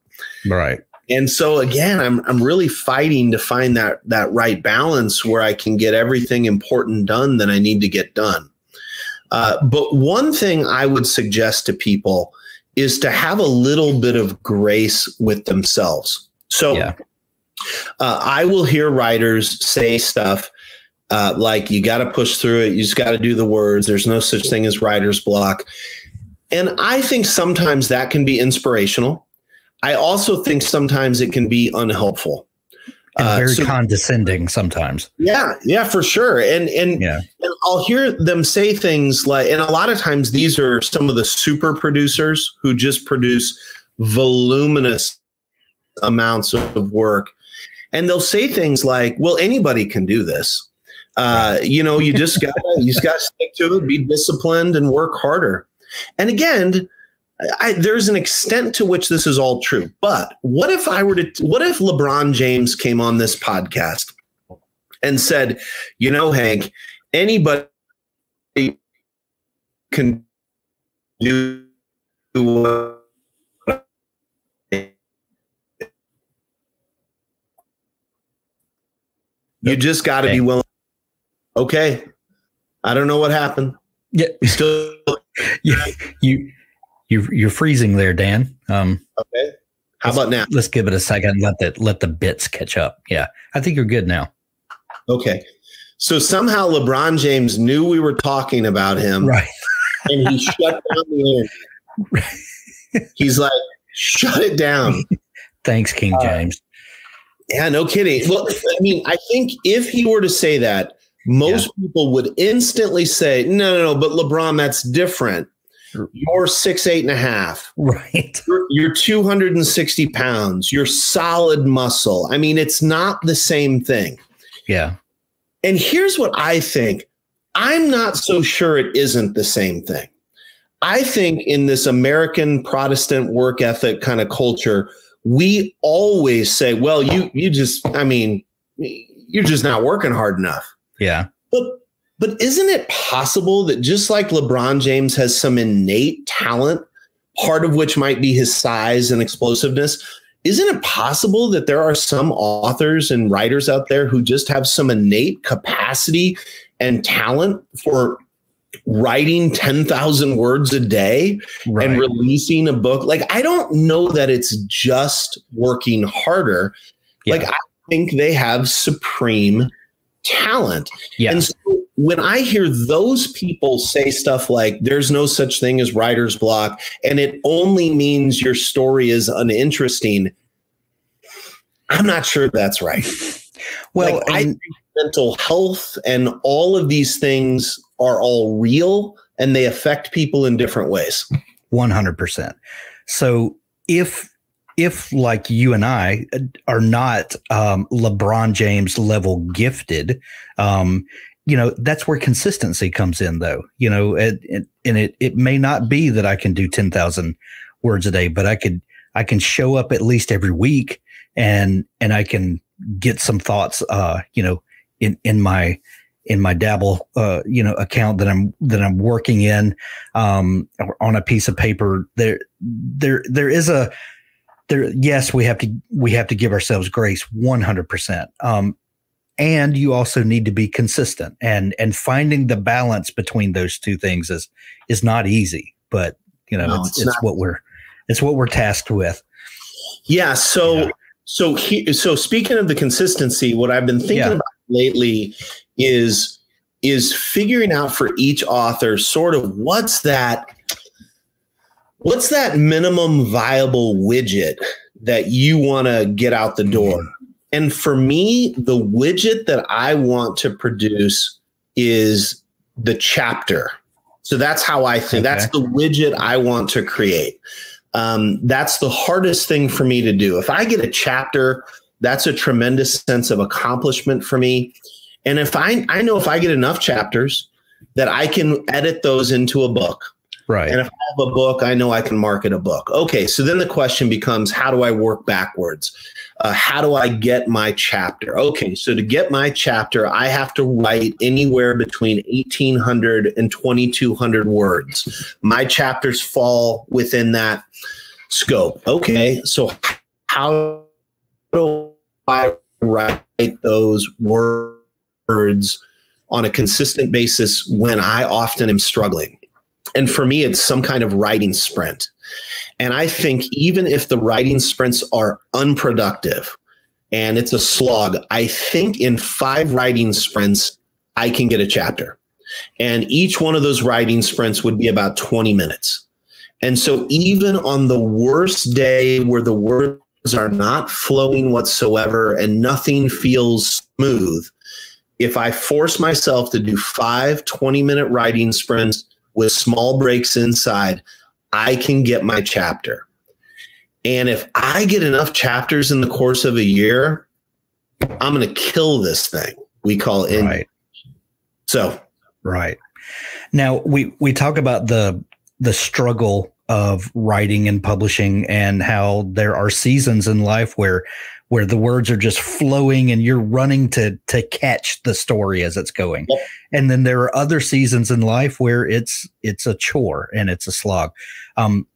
Right. And so again, I'm I'm really fighting to find that that right balance where I can get everything important done that I need to get done. Uh, but one thing I would suggest to people is to have a little bit of grace with themselves. So yeah. uh, I will hear writers say stuff uh, like, you got to push through it. You just got to do the words. There's no such thing as writer's block. And I think sometimes that can be inspirational. I also think sometimes it can be unhelpful uh, very so, condescending sometimes. Yeah, yeah, for sure. And and, yeah. and I'll hear them say things like, and a lot of times these are some of the super producers who just produce voluminous amounts of work, and they'll say things like, "Well, anybody can do this." Uh, you know, you just got you just got to stick to it, be disciplined, and work harder. And again, I, there's an extent to which this is all true. But what if I were to, what if LeBron James came on this podcast and said, you know, Hank, anybody can do what you just got to be willing. Okay. I don't know what happened. Yeah. You still. yeah. You, you you're freezing there, Dan. Um, okay. How about now? Let's give it a second. Let the let the bits catch up. Yeah, I think you're good now. Okay. So somehow LeBron James knew we were talking about him, right? And he shut down the interview. He's like, shut it down. Thanks, King uh, James. Uh, yeah, no kidding. Well, I mean, I think if he were to say that, most yeah. people would instantly say, no, no, no, but LeBron, that's different. You're six, eight and a half. Right. You're, you're 260 pounds. You're solid muscle. I mean, it's not the same thing. Yeah. And here's what I think I'm not so sure it isn't the same thing. I think in this American Protestant work ethic kind of culture, we always say, well, you you just, I mean, you're just not working hard enough. Yeah. But but isn't it possible that just like LeBron James has some innate talent, part of which might be his size and explosiveness, isn't it possible that there are some authors and writers out there who just have some innate capacity and talent for writing 10,000 words a day right. and releasing a book? Like, I don't know that it's just working harder. Yeah. Like, I think they have supreme talent. Yeah. And so when I hear those people say stuff like there's no such thing as writer's block and it only means your story is uninteresting, I'm not sure that's right. Well, like, I think mental health and all of these things are all real and they affect people in different ways. 100%. So if if like you and I are not um, LeBron James level gifted, um, you know that's where consistency comes in, though. You know, it, and it it may not be that I can do ten thousand words a day, but I could I can show up at least every week, and and I can get some thoughts, uh, you know, in in my in my dabble uh, you know account that I'm that I'm working in um, on a piece of paper there there there is a there yes we have to we have to give ourselves grace 100% um, and you also need to be consistent and and finding the balance between those two things is is not easy but you know no, it's, it's, it's what we're it's what we're tasked with yeah so yeah. so he, so speaking of the consistency what i've been thinking yeah. about lately is is figuring out for each author sort of what's that what's that minimum viable widget that you want to get out the door. Mm-hmm. And for me, the widget that I want to produce is the chapter. So that's how I think. Okay. That's the widget I want to create. Um, that's the hardest thing for me to do. If I get a chapter, that's a tremendous sense of accomplishment for me. And if I I know if I get enough chapters that I can edit those into a book. Right. And if I have a book, I know I can market a book. Okay. So then the question becomes how do I work backwards? Uh, how do I get my chapter? Okay. So to get my chapter, I have to write anywhere between 1,800 and 2,200 words. My chapters fall within that scope. Okay. So how do I write those words on a consistent basis when I often am struggling? And for me, it's some kind of writing sprint. And I think even if the writing sprints are unproductive and it's a slog, I think in five writing sprints, I can get a chapter. And each one of those writing sprints would be about 20 minutes. And so even on the worst day where the words are not flowing whatsoever and nothing feels smooth, if I force myself to do five 20 minute writing sprints with small breaks inside, I can get my chapter. And if I get enough chapters in the course of a year, I'm going to kill this thing. We call it. Right. So, right. Now we we talk about the the struggle of writing and publishing and how there are seasons in life where where the words are just flowing and you're running to to catch the story as it's going. Yep. And then there are other seasons in life where it's it's a chore and it's a slog. Um,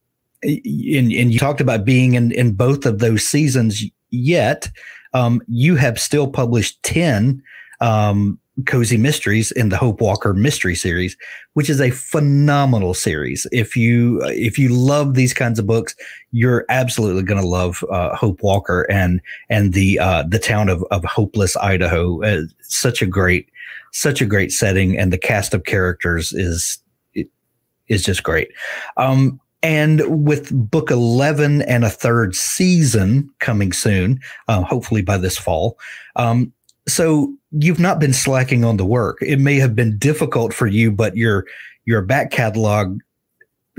and, and you talked about being in in both of those seasons. Yet, um, you have still published ten um, Cozy Mysteries in the Hope Walker Mystery Series, which is a phenomenal series. If you if you love these kinds of books, you're absolutely going to love uh, Hope Walker and and the uh, the town of of Hopeless, Idaho. Uh, such a great such a great setting, and the cast of characters is is just great. Um, and with book 11 and a third season coming soon, uh, hopefully by this fall, um, so you've not been slacking on the work. It may have been difficult for you, but your your back catalog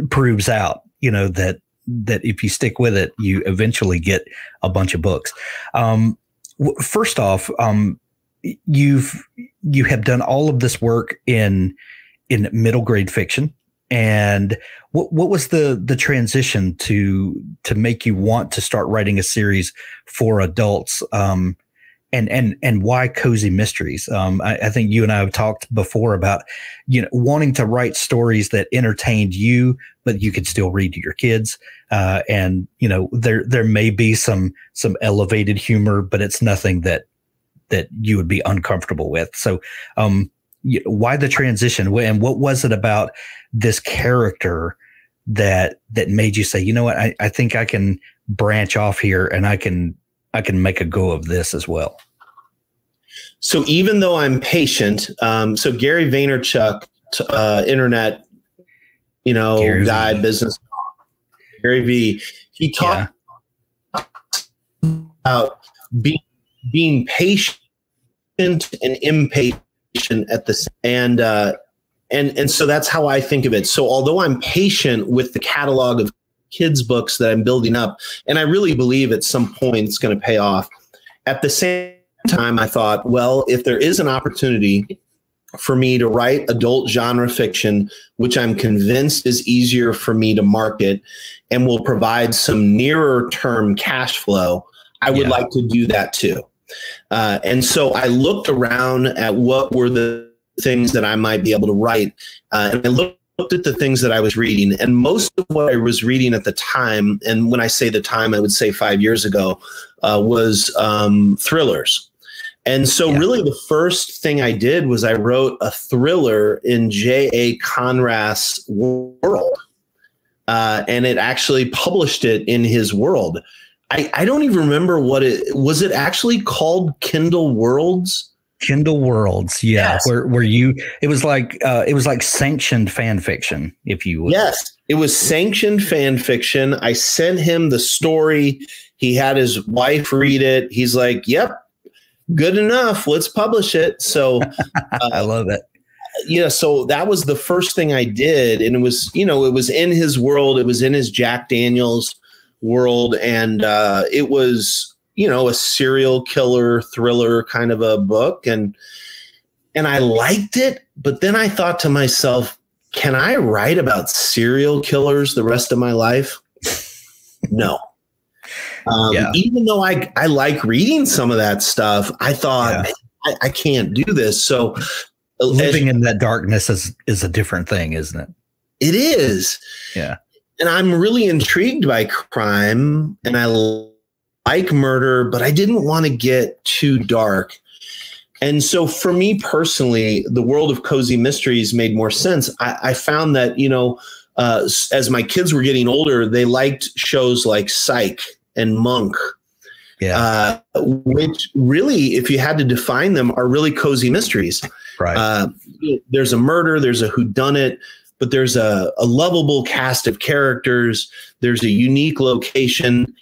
proves out, you know, that that if you stick with it, you eventually get a bunch of books. Um, first off, um, you've you have done all of this work in in middle grade fiction, and what what was the the transition to to make you want to start writing a series for adults? Um, and and and why cozy mysteries? Um, I, I, think you and i have talked before about you know wanting to write stories that entertained you but you could still read to your kids. Uh, and you know there there may be some some elevated humor but it's nothing that that you would be uncomfortable with. So um why the transition? And what was it about this character that that made you say you know what? I, I think i can branch off here and i can I can make a go of this as well. So even though I'm patient, um, so Gary Vaynerchuk, uh, internet, you know, Gary guy, v. business, Gary V, he talked yeah. about being being patient and impatient at the and uh, and and so that's how I think of it. So although I'm patient with the catalog of kids books that I'm building up. And I really believe at some point it's going to pay off. At the same time, I thought, well, if there is an opportunity for me to write adult genre fiction, which I'm convinced is easier for me to market and will provide some nearer term cash flow, I would yeah. like to do that too. Uh, and so I looked around at what were the things that I might be able to write. Uh, and I looked looked at the things that I was reading, and most of what I was reading at the time, and when I say the time, I would say five years ago, uh, was um, thrillers. And so, yeah. really, the first thing I did was I wrote a thriller in J.A. Konrath's world. Uh, and it actually published it in his world. I, I don't even remember what it was. It actually called Kindle Worlds Kindle Worlds, yeah, Yes. where where you it was like uh, it was like sanctioned fan fiction, if you would. Yes, it was sanctioned fan fiction. I sent him the story. He had his wife read it. He's like, "Yep, good enough. Let's publish it." So, I love it. yeah, so that was the first thing I did, and it was, you know, it was in his world. It was in his Jack Daniels world, and uh, it was, you know, a serial killer thriller kind of a book, and and I liked it. But then I thought to myself, can I write about serial killers the rest of my life? No. Um, Yeah. Even though I, I like reading some of that stuff, I thought Yeah. I, I can't do this. So uh, as- Living in that darkness is is a different thing, isn't it? it is. Yeah. And I'm really intrigued by crime and I like murder, but I didn't want to get too dark. And so for me personally, the world of cozy mysteries made more sense. I, I found that, you know, uh, as my kids were getting older, they liked shows like Psych and Monk, Yeah, uh, which really, if you had to define them, are really cozy mysteries. right. Uh, there's a murder, there's a whodunit, but there's a, a lovable cast of characters. There's a unique location.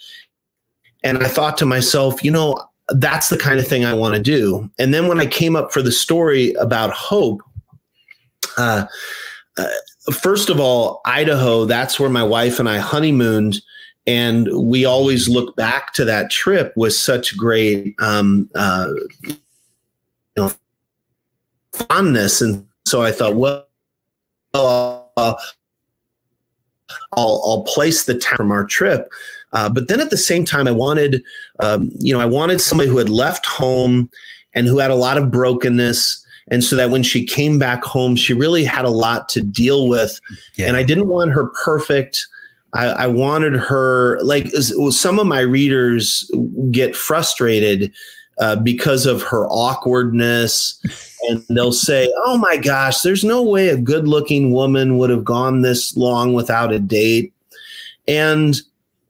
And I thought to myself, you know, that's the kind of thing I want to do. And then when I came up for the story about hope, uh, uh, first of all, Idaho, that's where my wife and I honeymooned. And we always look back to that trip with such great um, uh, you know, fondness. And so I thought, well, uh, I'll, I'll place the town from our trip. Uh, but then at the same time, I wanted, um, you know, I wanted somebody who had left home and who had a lot of brokenness. And so that when she came back home, she really had a lot to deal with. yeah. And I didn't want her perfect. I, I wanted her, like some of my readers get frustrated uh, because of her awkwardness. And they'll say, Oh my gosh, there's no way a good looking woman would have gone this long without a date. And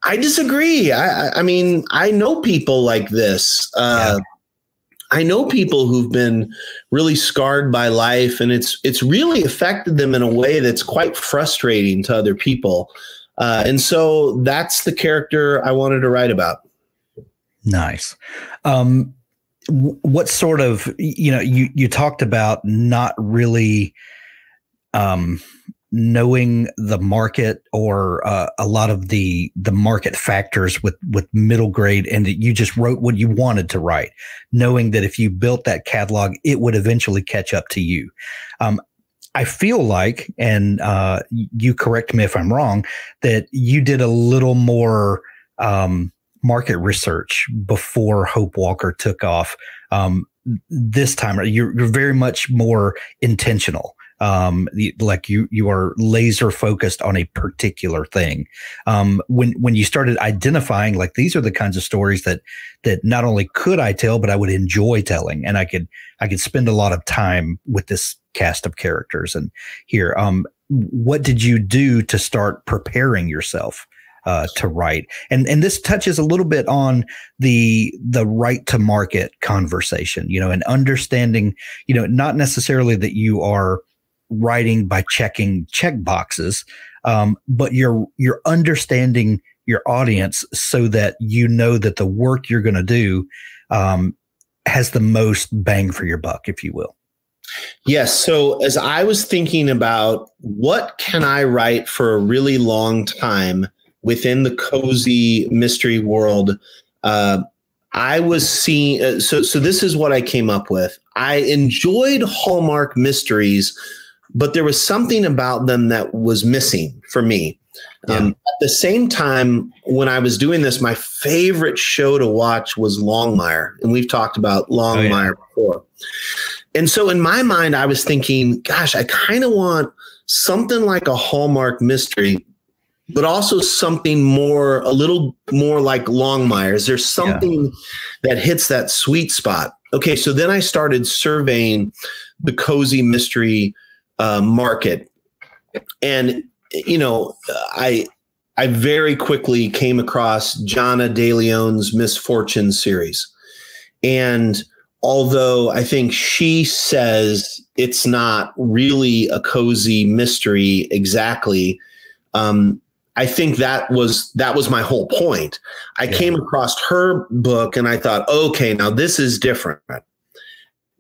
I disagree. I, I- mean, I know people like this. Uh, I know people who've been really scarred by life, and it's it's really affected them in a way that's quite frustrating to other people. Uh, and so that's the character I wanted to write about. Nice. Um, what sort of you know you you talked about not really um, knowing the market or uh, a lot of the the market factors with with middle grade, and that you just wrote what you wanted to write, knowing that if you built that catalog, it would eventually catch up to you. Um, I feel like, and uh, you correct me if I'm wrong, that you did a little more. Um, market research before Hope Walker took off. Um, this time, you're, you're very much more intentional. Um, the- like you, you are laser focused on a particular thing. Um, when when you started identifying, like these are the kinds of stories that that not only could I tell, but I would enjoy telling, and I could I could spend a lot of time with this cast of characters. And here, um, what did you do to start preparing yourself? uh, to write. And and this touches a little bit on the the right to market conversation, you know, and understanding, you know, not necessarily that you are writing by checking check boxes, um, but you're you're understanding your audience so that you know that the work you're going to do um, has the most bang for your buck, if you will. Yes. So as I was thinking about what can I write for a really long time within the cozy mystery world, uh, I was seeing. Uh, so so this is what I came up with. I enjoyed Hallmark mysteries, but there was something about them that was missing for me. Um, at the same time, when I was doing this, my favorite show to watch was Longmire, and we've talked about Longmire before. And so in my mind, I was thinking, gosh, I kind of want something like a Hallmark mystery, but also something more, a little more like Longmire's. There's something that hits that sweet spot. Okay, so then I started surveying the cozy mystery uh, market, and you know, I I very quickly came across Jana De Leon's Miss Fortune series, and although I think she says it's not really a cozy mystery exactly. Um, I think that was that was my whole point. I yeah. came across her book and I thought, okay, now this is different.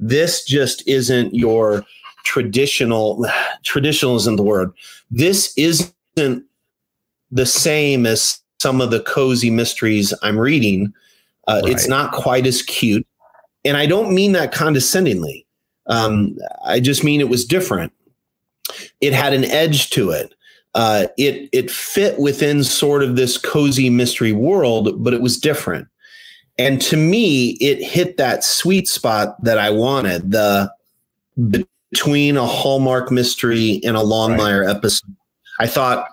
This just isn't your traditional traditional isn't the word. This isn't the same as some of the cozy mysteries I'm reading. Uh, right. It's not quite as cute. And I don't mean that condescendingly. Um, I just mean it was different. It had an edge to it. Uh, it it fit within sort of this cozy mystery world, but it was different. And to me, it hit that sweet spot that I wanted the between a Hallmark mystery and a Longmire right. episode. I thought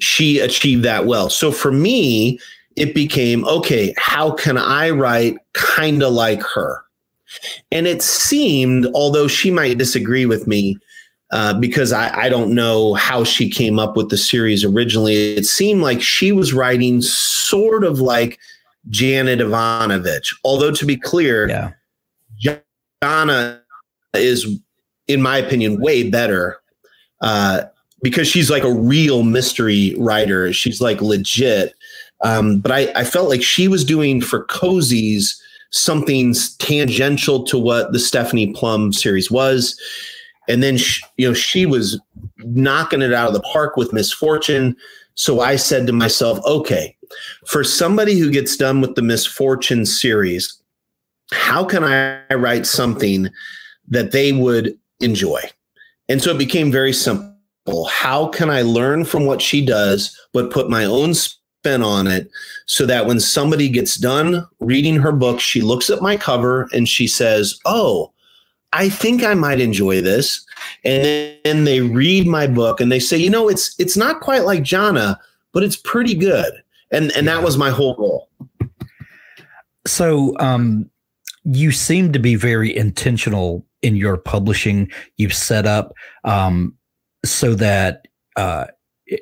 she achieved that well. So for me, it became okay, how can I write kind of like her? And it seemed, although she might disagree with me, uh, because I, I don't know how she came up with the series originally, it seemed like she was writing sort of like Janet Evanovich. Although, to be clear, yeah. Jana is, in my opinion, way better. Uh, because she's like a real mystery writer. She's like legit. Um, but I, I felt like she was doing for cozies something tangential to what the Stephanie Plum series was. And then, she, you know, she was knocking it out of the park with Miss Fortune. So I said to myself, okay, for somebody who gets done with the Miss Fortune series, how can I write something that they would enjoy? And so it became very simple. How can I learn from what she does, but put my own spin on it so that when somebody gets done reading her book, she looks at my cover and she says, Oh, I think I might enjoy this. And then they read my book and they say, you know, it's it's not quite like Jana, but it's pretty good. And and yeah. that was my whole goal. So um you seem to be very intentional in your publishing. You've set up um so that uh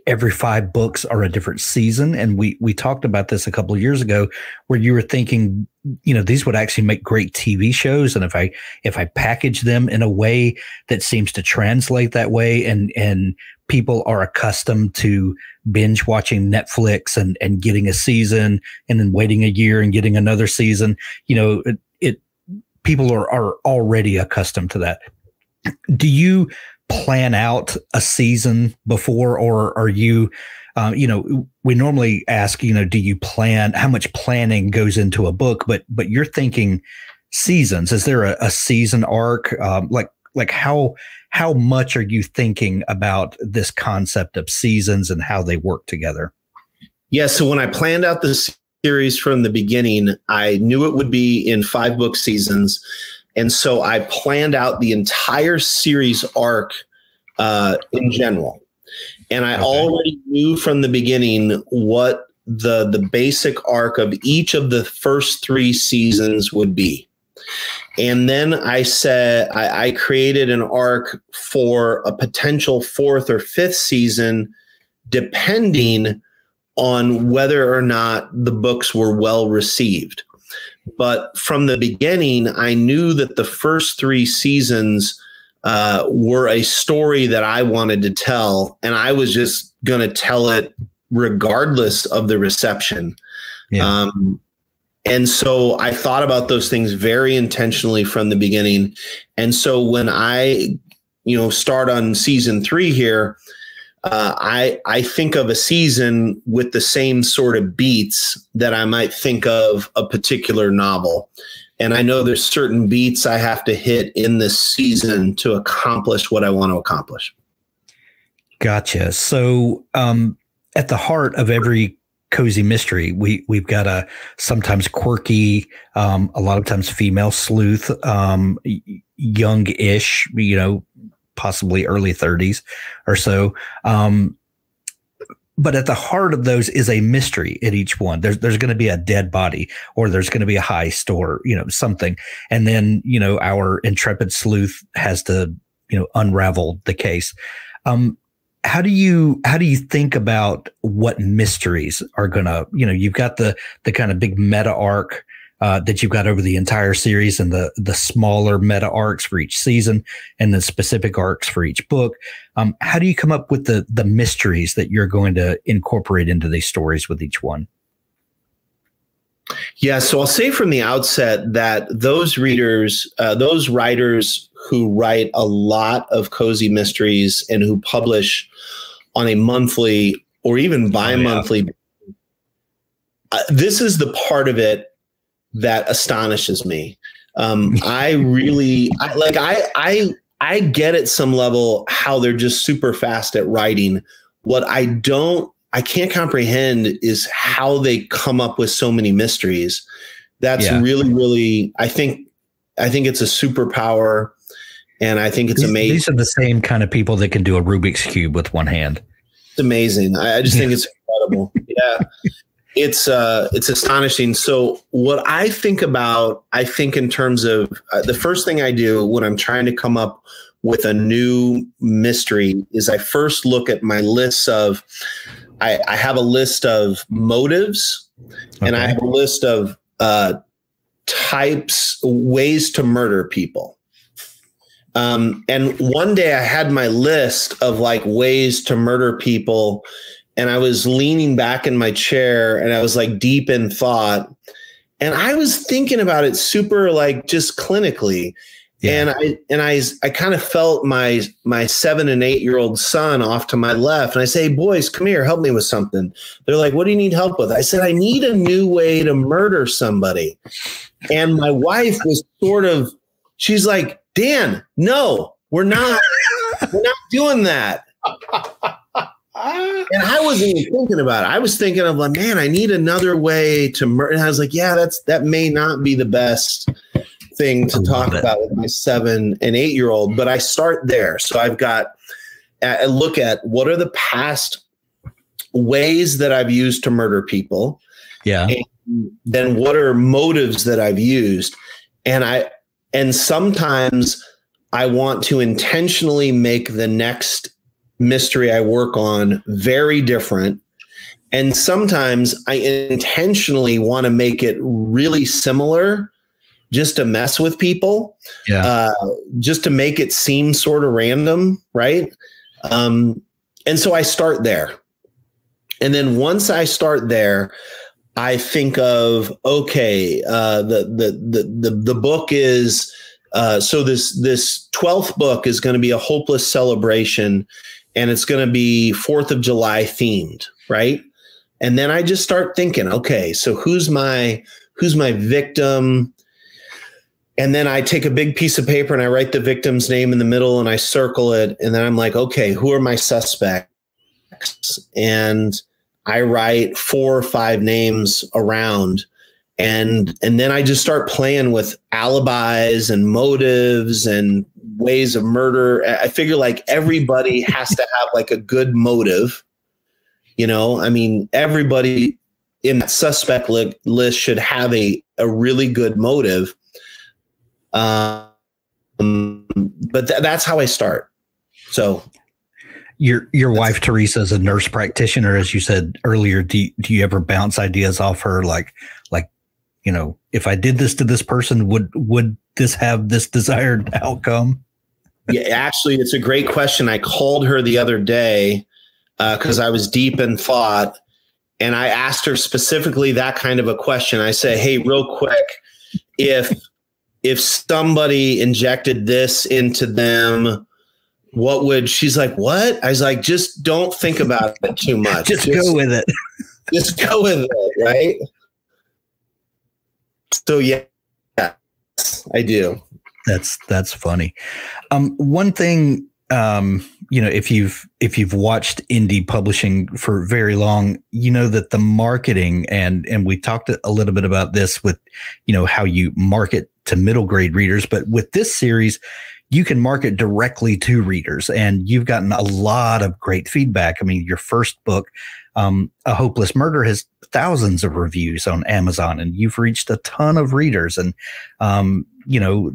every five books are a different season and we we talked about this a couple of years ago where you were thinking you know these would actually make great TV shows and if I if I package them in a way that seems to translate that way and and people are accustomed to binge watching Netflix and and getting a season and then waiting a year and getting another season you know people are are already accustomed to that do you plan out a season before, or are you, uh, you know, we normally ask, you know, do you plan? How much planning goes into a book? But but you're thinking seasons. Is there a, a season arc? Um, like like how how much are you thinking about this concept of seasons and how they work together? Yeah. So when I planned out the series from the beginning, I knew it would be in five book seasons. And so I planned out the entire series arc uh, in general. And I okay. already knew from the beginning what the the basic arc of each of the first three seasons would be. And then I said I, I created an arc for a potential fourth or fifth season, depending on whether or not the books were well received. But from the beginning, I knew that the first three seasons uh, were a story that I wanted to tell, and I was just going to tell it regardless of the reception. Yeah. Um, and so I thought about those things very intentionally from the beginning. And so when I, you know, start on season three here, uh, I I think of a season with the same sort of beats that I might think of a particular novel. And I know there's certain beats I have to hit in this season to accomplish what I want to accomplish. Gotcha. So um, at the heart of every cozy mystery, we we've got a sometimes quirky, um, a lot of times female sleuth, um, young-ish, you know, possibly early 30s or so. Um, but at the heart of those is a mystery at each one. There's there's going to be a dead body, or there's going to be a heist, or you know something, and then you know our intrepid sleuth has to you know unravel the case. Um, how do you how do you think about what mysteries are going to you know you've got the the kind of big meta arc uh, that you've got over the entire series and the the smaller meta arcs for each season and the specific arcs for each book. Um, how do you come up with the the mysteries that you're going to incorporate into these stories with each one? Yeah, so I'll say from the outset that those readers, uh, those writers who write a lot of cozy mysteries and who publish on a monthly or even bi-monthly, oh, yeah. uh, this is the part of it that astonishes me. Um, I really I, like I I I get at some level how they're just super fast at writing. What I don't I can't comprehend is how they come up with so many mysteries. That's yeah. really really I think I think it's a superpower and I think it's these, amazing. These are the same kind of people that can do a Rubik's cube with one hand. It's amazing. I, I just think it's incredible. Yeah it's uh it's astonishing so what i think about i think in terms of uh, the first thing i do when i'm trying to come up with a new mystery is i first look at my lists of i, I have a list of motives okay. and i have a list of uh types ways to murder people um, and one day I had my list of like ways to murder people and I was leaning back in my chair and I was like deep in thought. And I was thinking about it super like just clinically. Yeah. And I and I I kind of felt my my seven and eight year old son off to my left, and I say, "Boys, come here, help me with something." They're like, "What do you need help with?" I said, "I need a new way to murder somebody." And my wife was sort of, she's like, "Dan, no, we're not, we're not doing that." and I wasn't even thinking about it. I was thinking of like, man, I need another way to murder. And I was like, yeah, that's that may not be the best thing to talk it. about with my seven and eight year old, but I start there. So I've got I look at what are the past ways that I've used to murder people. Yeah. then what are motives that I've used? And I and sometimes I want to intentionally make the next mystery I work on very different. And sometimes I intentionally want to make it really similar just to mess with people. Yeah. Uh, just to make it seem sort of random. Right. Um, and so I start there. And then once I start there, I think of okay, uh, the, the the the the book is uh, so this this twelfth book is going to be a hopeless celebration, and it's going to be 4th of July themed, right? And then I just start thinking, okay, so who's my who's my victim? And then I take a big piece of paper and I write the victim's name in the middle and I circle it and then I'm like, okay, who are my suspects? And I write four or five names around and and then I just start playing with alibis and motives and ways of murder. I figure like everybody has to have like a good motive. You know, I mean, everybody in that suspect li- list should have a, a really good motive. Um, but th- that's how I start. So your your wife Teresa is a nurse practitioner, as you said earlier. Do you, do you ever bounce ideas off her, like like you know, if I did this to this person, would would this have this desired outcome? yeah, actually, it's a great question. I called her the other day because uh, I was deep in thought, and I asked her specifically that kind of a question. I said, "Hey, real quick, if if somebody injected this into them." What would she's like? What I was like, just don't think about it too much. just, just go with it. just go with it, right? So yeah, I do. That's that's funny. Um, one thing, um, you know, if you've if you've watched indie publishing for very long, you know that the marketing and and we talked a little bit about this with, you know, how you market to middle grade readers, but with this series, you can market directly to readers, and you've gotten a lot of great feedback. I mean, your first book, um, A Hopeless Murder, has thousands of reviews on Amazon, and you've reached a ton of readers. And um, you know,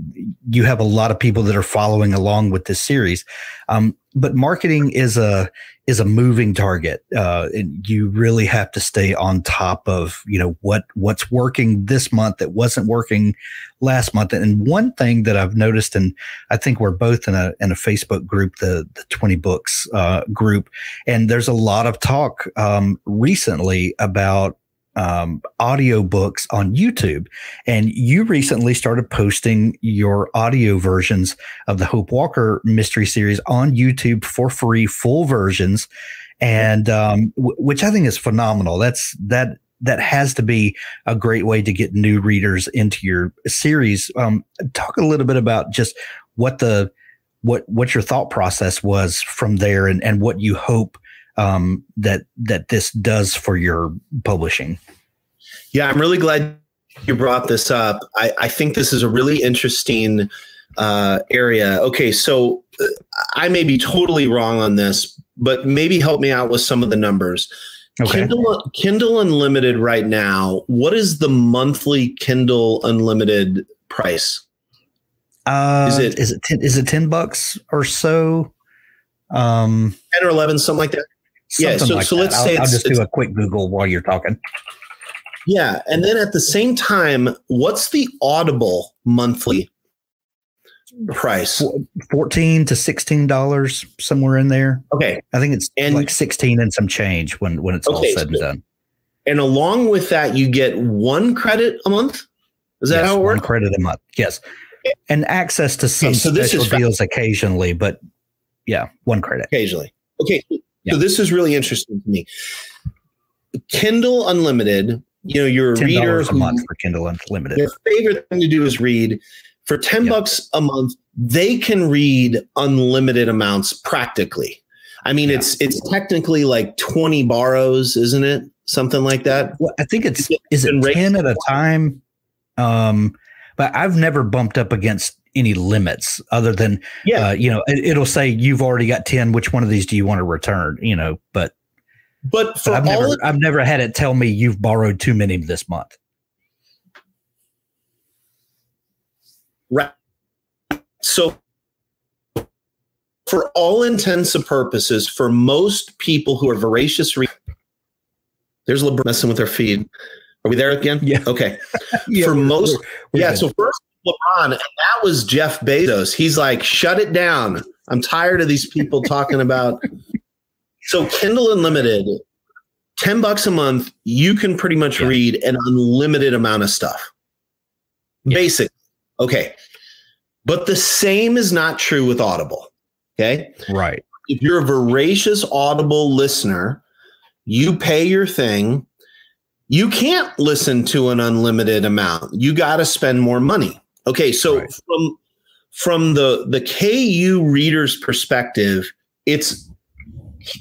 you have a lot of people that are following along with this series. Um, but marketing is a is a moving target, uh, and you really have to stay on top of you know what what's working this month that wasn't working last month. And one thing that I've noticed, and I think we're both in a in a Facebook group, the the Twenty Books uh, group, and there's a lot of talk um, recently about um, audiobooks on YouTube. And you recently started posting your audio versions of the Hope Walker mystery series on YouTube for free, full versions, and um, w- which I think is phenomenal. That's that that has to be a great way to get new readers into your series. Um, talk a little bit about just what the what what your thought process was from there, and and what you hope um, that that this does for your publishing. Yeah, I'm really glad you brought this up. I, I think this is a really interesting uh, area. Okay, so uh, I may be totally wrong on this, but maybe help me out with some of the numbers. Okay. Kindle, Kindle Unlimited right now. What is the monthly Kindle Unlimited price? Uh, is it is it ten, is it ten bucks or so? Um, ten or eleven, something like that. Something yeah. So, like so let's I'll, say I'll just do a quick Google while you're talking. Yeah, and then at the same time, what's the Audible monthly price? Fourteen to sixteen dollars, somewhere in there. Okay, I think it's and, like sixteen and some change when when it's okay, all said and done. And along with that, you get one credit a month. Is that yes, how it works? One credit a month. Yes, and access to some okay, so special deals occasionally, but yeah, one credit occasionally. Okay, yeah. so this is really interesting to me. Kindle Unlimited you know you're a reader a month for kindle unlimited their favorite thing to do is read for 10 yep. bucks a month they can read unlimited amounts practically i mean yeah. it's it's technically like 20 borrows isn't it something like that well, i think it's is it 10 at a time um but i've never bumped up against any limits other than yeah uh, you know it, will say you've already got 10 which one of these do you want to return you know but but for I've never, I've never had it tell me you've borrowed too many this month. Right. So, for all intents and purposes, for most people who are voracious, re- there's LeBron messing with their feed. Are we there again? Yeah. Okay. yeah, for most, we're, we're yeah. Good. So first LeBron, and that was Jeff Bezos. He's like, shut it down. I'm tired of these people talking about so Kindle Unlimited, 10 bucks a month, you can pretty much yeah. read an unlimited amount of stuff. Yeah. Basically. Okay. But the same is not true with Audible. Okay. Right. If you're a voracious Audible listener, you pay your thing. You can't listen to an unlimited amount. You got to spend more money. Okay. So right. from from the the KU reader's perspective, it's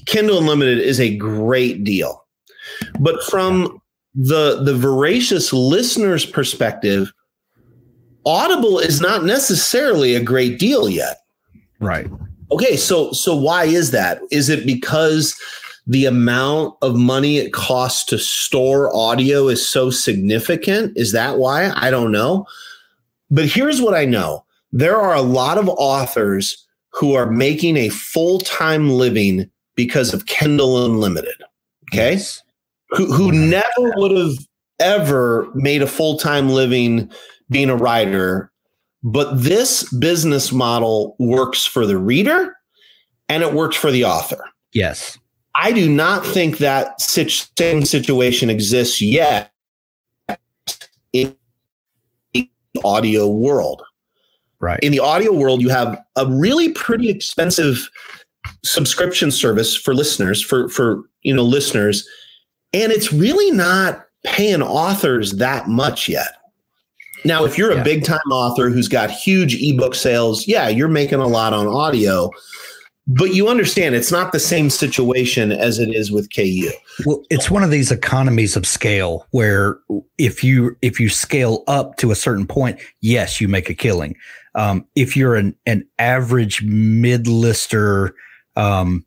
Kindle Unlimited is a great deal. But from the the voracious listener's perspective, Audible is not necessarily a great deal yet. Right. Okay, so so why is that? Is it because the amount of money it costs to store audio is so significant? Is that why? I don't know. But here's what I know. There are a lot of authors who are making a full-time living because of Kindle Unlimited. Okay. Yes. Who, who never would have ever made a full time living being a writer. But this business model works for the reader and it works for the author. Yes. I do not think that such same situation exists yet audio world. Right. In the audio world, you have a really pretty expensive subscription service for listeners for for you know listeners and it's really not paying authors that much yet now if you're a yeah. big time author who's got huge ebook sales yeah you're making a lot on audio but you understand it's not the same situation as it is with KU. Well, it's one of these economies of scale where if you if you scale up to a certain point, yes, you make a killing. Um, if you're an an average mid lister um,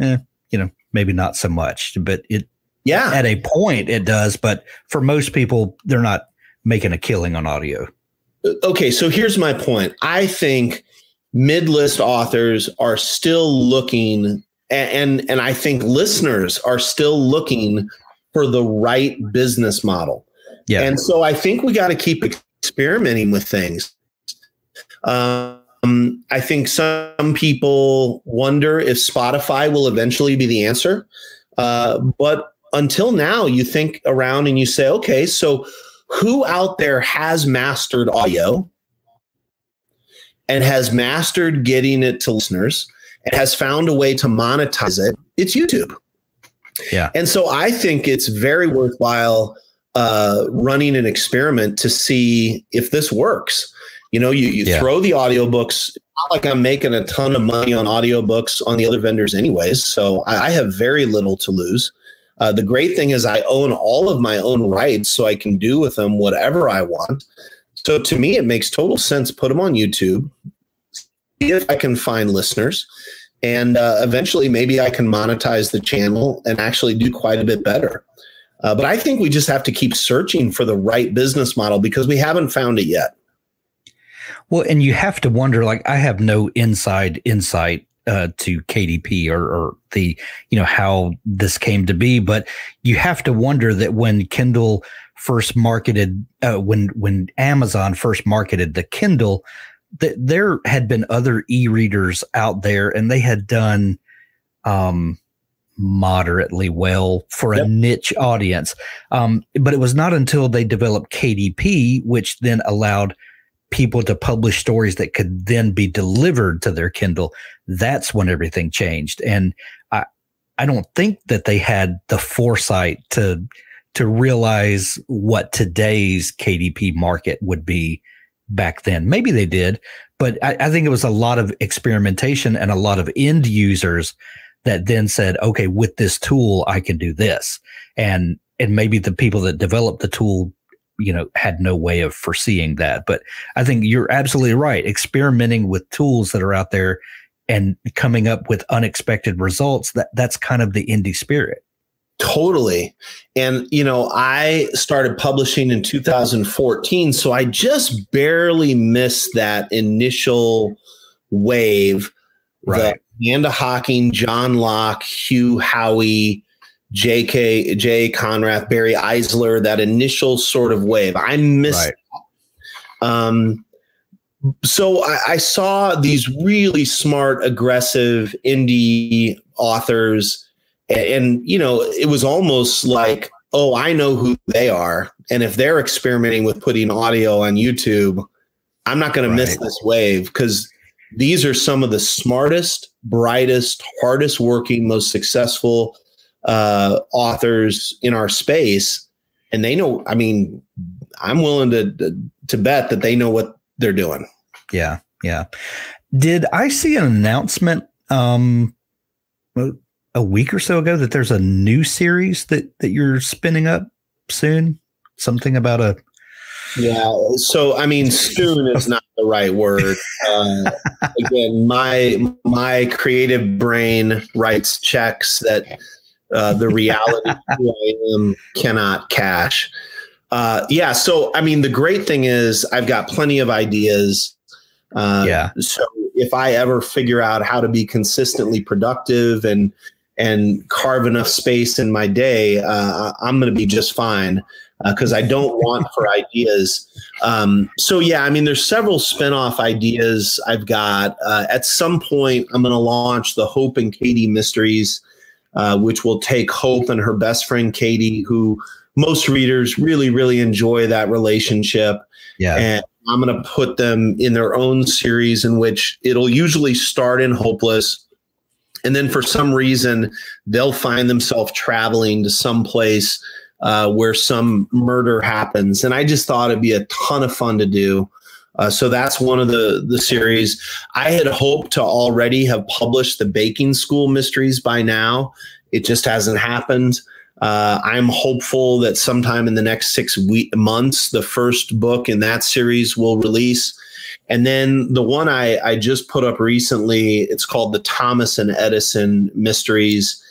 eh, you know, maybe not so much, but it, yeah, at a point it does. But for most people, they're not making a killing on audio. okay, so here's my point. I think mid-list authors are still looking and and I think listeners are still looking for the right business model. Yeah. And so I think we got to keep experimenting with things. Um, I think some people wonder if Spotify will eventually be the answer. Uh, but until now, you think around and you say, okay, so who out there has mastered audio and has mastered getting it to listeners and has found a way to monetize it? It's YouTube. Yeah. And so I think it's very worthwhile uh, running an experiment to see if this works. You know, you, you yeah. throw the audiobooks. Not like I'm making a ton of money on audiobooks on the other vendors, anyways. So I, I have very little to lose. Uh, the great thing is I own all of my own rights, so I can do with them whatever I want. So to me, it makes total sense. Put them on YouTube. See If I can find listeners, and uh, eventually maybe I can monetize the channel and actually do quite a bit better. Uh, but I think we just have to keep searching for the right business model because we haven't found it yet. Well, and you have to wonder like, I have no inside insight uh, to KDP or, or, the, you know, how this came to be, but you have to wonder that when Kindle first marketed, uh, when, when Amazon first marketed the Kindle, that there had been other e-readers out there and they had done, um, moderately well for yep. a niche audience. Um, but it was not until they developed KDP, which then allowed people to publish stories that could then be delivered to their Kindle. That's when everything changed. And I, I don't think that they had the foresight to to realize what today's KDP market would be back then. Maybe they did, but I, I think it was a lot of experimentation and a lot of end users that then said, okay, with this tool, I can do this. And, and maybe the people that developed the tool, you know, had no way of foreseeing that. But I think you're absolutely right. Experimenting with tools that are out there and coming up with unexpected results, that that's kind of the indie spirit. Totally. And, you know, I started publishing in 2014. So I just barely missed that initial wave. Right. Amanda Hocking, John Locke, Hugh Howey, J.K. J. Konrath, Barry Eisler, that initial sort of wave. I missed. Right. Um, so I, I saw these really smart, aggressive indie authors, and, and you know, it was almost like, oh, I know who they are, and if they're experimenting with putting audio on YouTube, I'm not going right. to miss this wave because these are some of the smartest, brightest, hardest working, most successful uh, authors in our space. And they know, I mean, I'm willing to, to bet that they know what they're doing. Yeah. Yeah. Did I see an announcement um, a week or so ago that there's a new series that, that you're spinning up soon? Something about a yeah. So I mean, soon is not the right word. Uh, again, my my creative brain writes checks that uh, the reality who I am cannot cash. Uh, yeah. So I mean, the great thing is I've got plenty of ideas. Uh, yeah. So if I ever figure out how to be consistently productive and and carve enough space in my day, uh, I'm going to be just fine because uh, I don't want for ideas. Um, so yeah, I mean, there's several spinoff ideas I've got. Uh, at some point, I'm going to launch the Hope and Katie Mysteries, uh, which will take Hope and her best friend Katie, who most readers really, really enjoy that relationship. Yeah. And I'm going to put them in their own series in which it'll usually start in Hopeless. And then for some reason, they'll find themselves traveling to some place uh, where some murder happens. And I just thought it'd be a ton of fun to do. Uh, so that's one of the the series. I had hoped to already have published the baking school mysteries by now. It just hasn't happened. Uh, I'm hopeful that sometime in the next six week months, the first book in that series will release. And then the one I, I just put up recently, it's called the Thomas and Edison Mysteries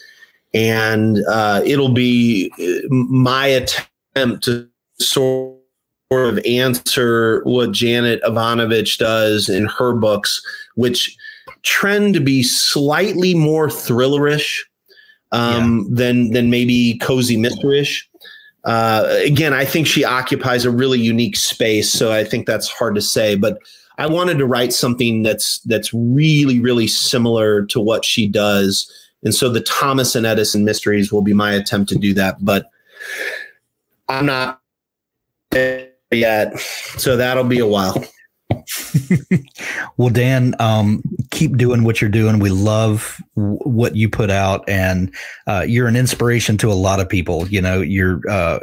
and uh, it'll be uh, my attempt to sort of answer what Janet Evanovich does in her books, which trend to be slightly more thrillerish um, yeah. than than maybe cozy mysterish. Uh, again, I think she occupies a really unique space, so I think that's hard to say. But I wanted to write something that's that's really really similar to what she does, and so the Thomas and Edison mysteries will be my attempt to do that. But I'm not yet, so that'll be a while. well, Dan, um, keep doing what you're doing. We love w- what you put out, and uh, you're an inspiration to a lot of people. You know, your uh,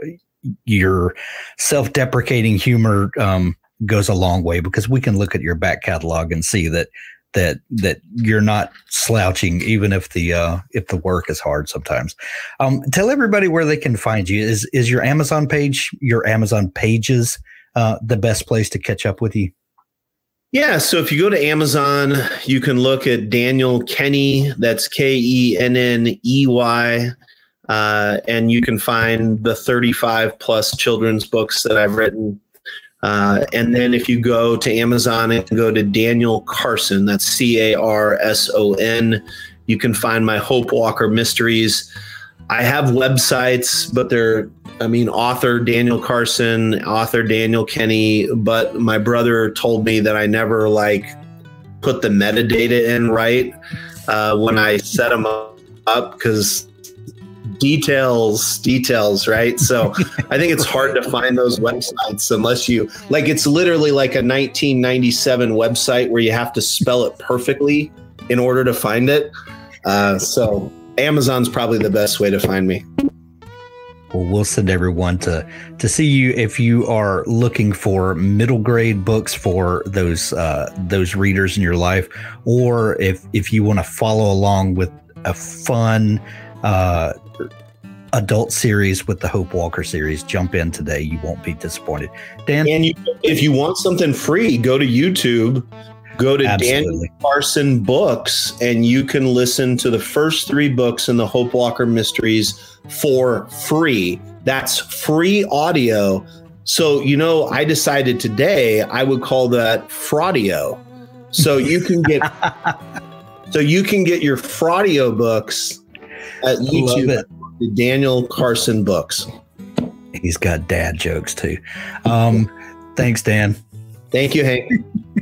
your self-deprecating humor um, goes a long way because we can look at your back catalog and see that that that you're not slouching, even if the uh, if the work is hard sometimes. Um, tell everybody where they can find you. Is is your Amazon page, your Amazon pages, uh, the best place to catch up with you? Yeah, so if you go to Amazon, you can look at Daniel Kenney. That's K E N N E Y. Uh, and you can find the 35 plus children's books that I've written. Uh, and then if you go to Amazon and go to Daniel Carson, that's C A R S O N, you can find my Hope Walker Mysteries. I have websites, but they're I mean, author Daniel Carson, author Daniel Kenney, but my brother told me that I never like put the metadata in right uh, when I set them up because details, details, right? So I think it's hard to find those websites unless you like it's literally like a 1997 website where you have to spell it perfectly in order to find it. Uh, so Amazon's probably the best way to find me. Well, we'll send everyone to to see you if you are looking for middle grade books for those uh, those readers in your life, or if if you want to follow along with a fun uh, adult series with the Hope Walker series. Jump in today; you won't be disappointed. Dan, and you, if you want something free, go to YouTube. Go to Absolutely. Daniel Carson Books, and you can listen to the first three books in the Hope Walker Mysteries for free. That's free audio. So, you know, I decided today I would call that fraudio. So you can get so you can get your fraudio books at YouTube the Daniel Carson books. He's got dad jokes too. Um, thanks, Dan. Thank you, Hank.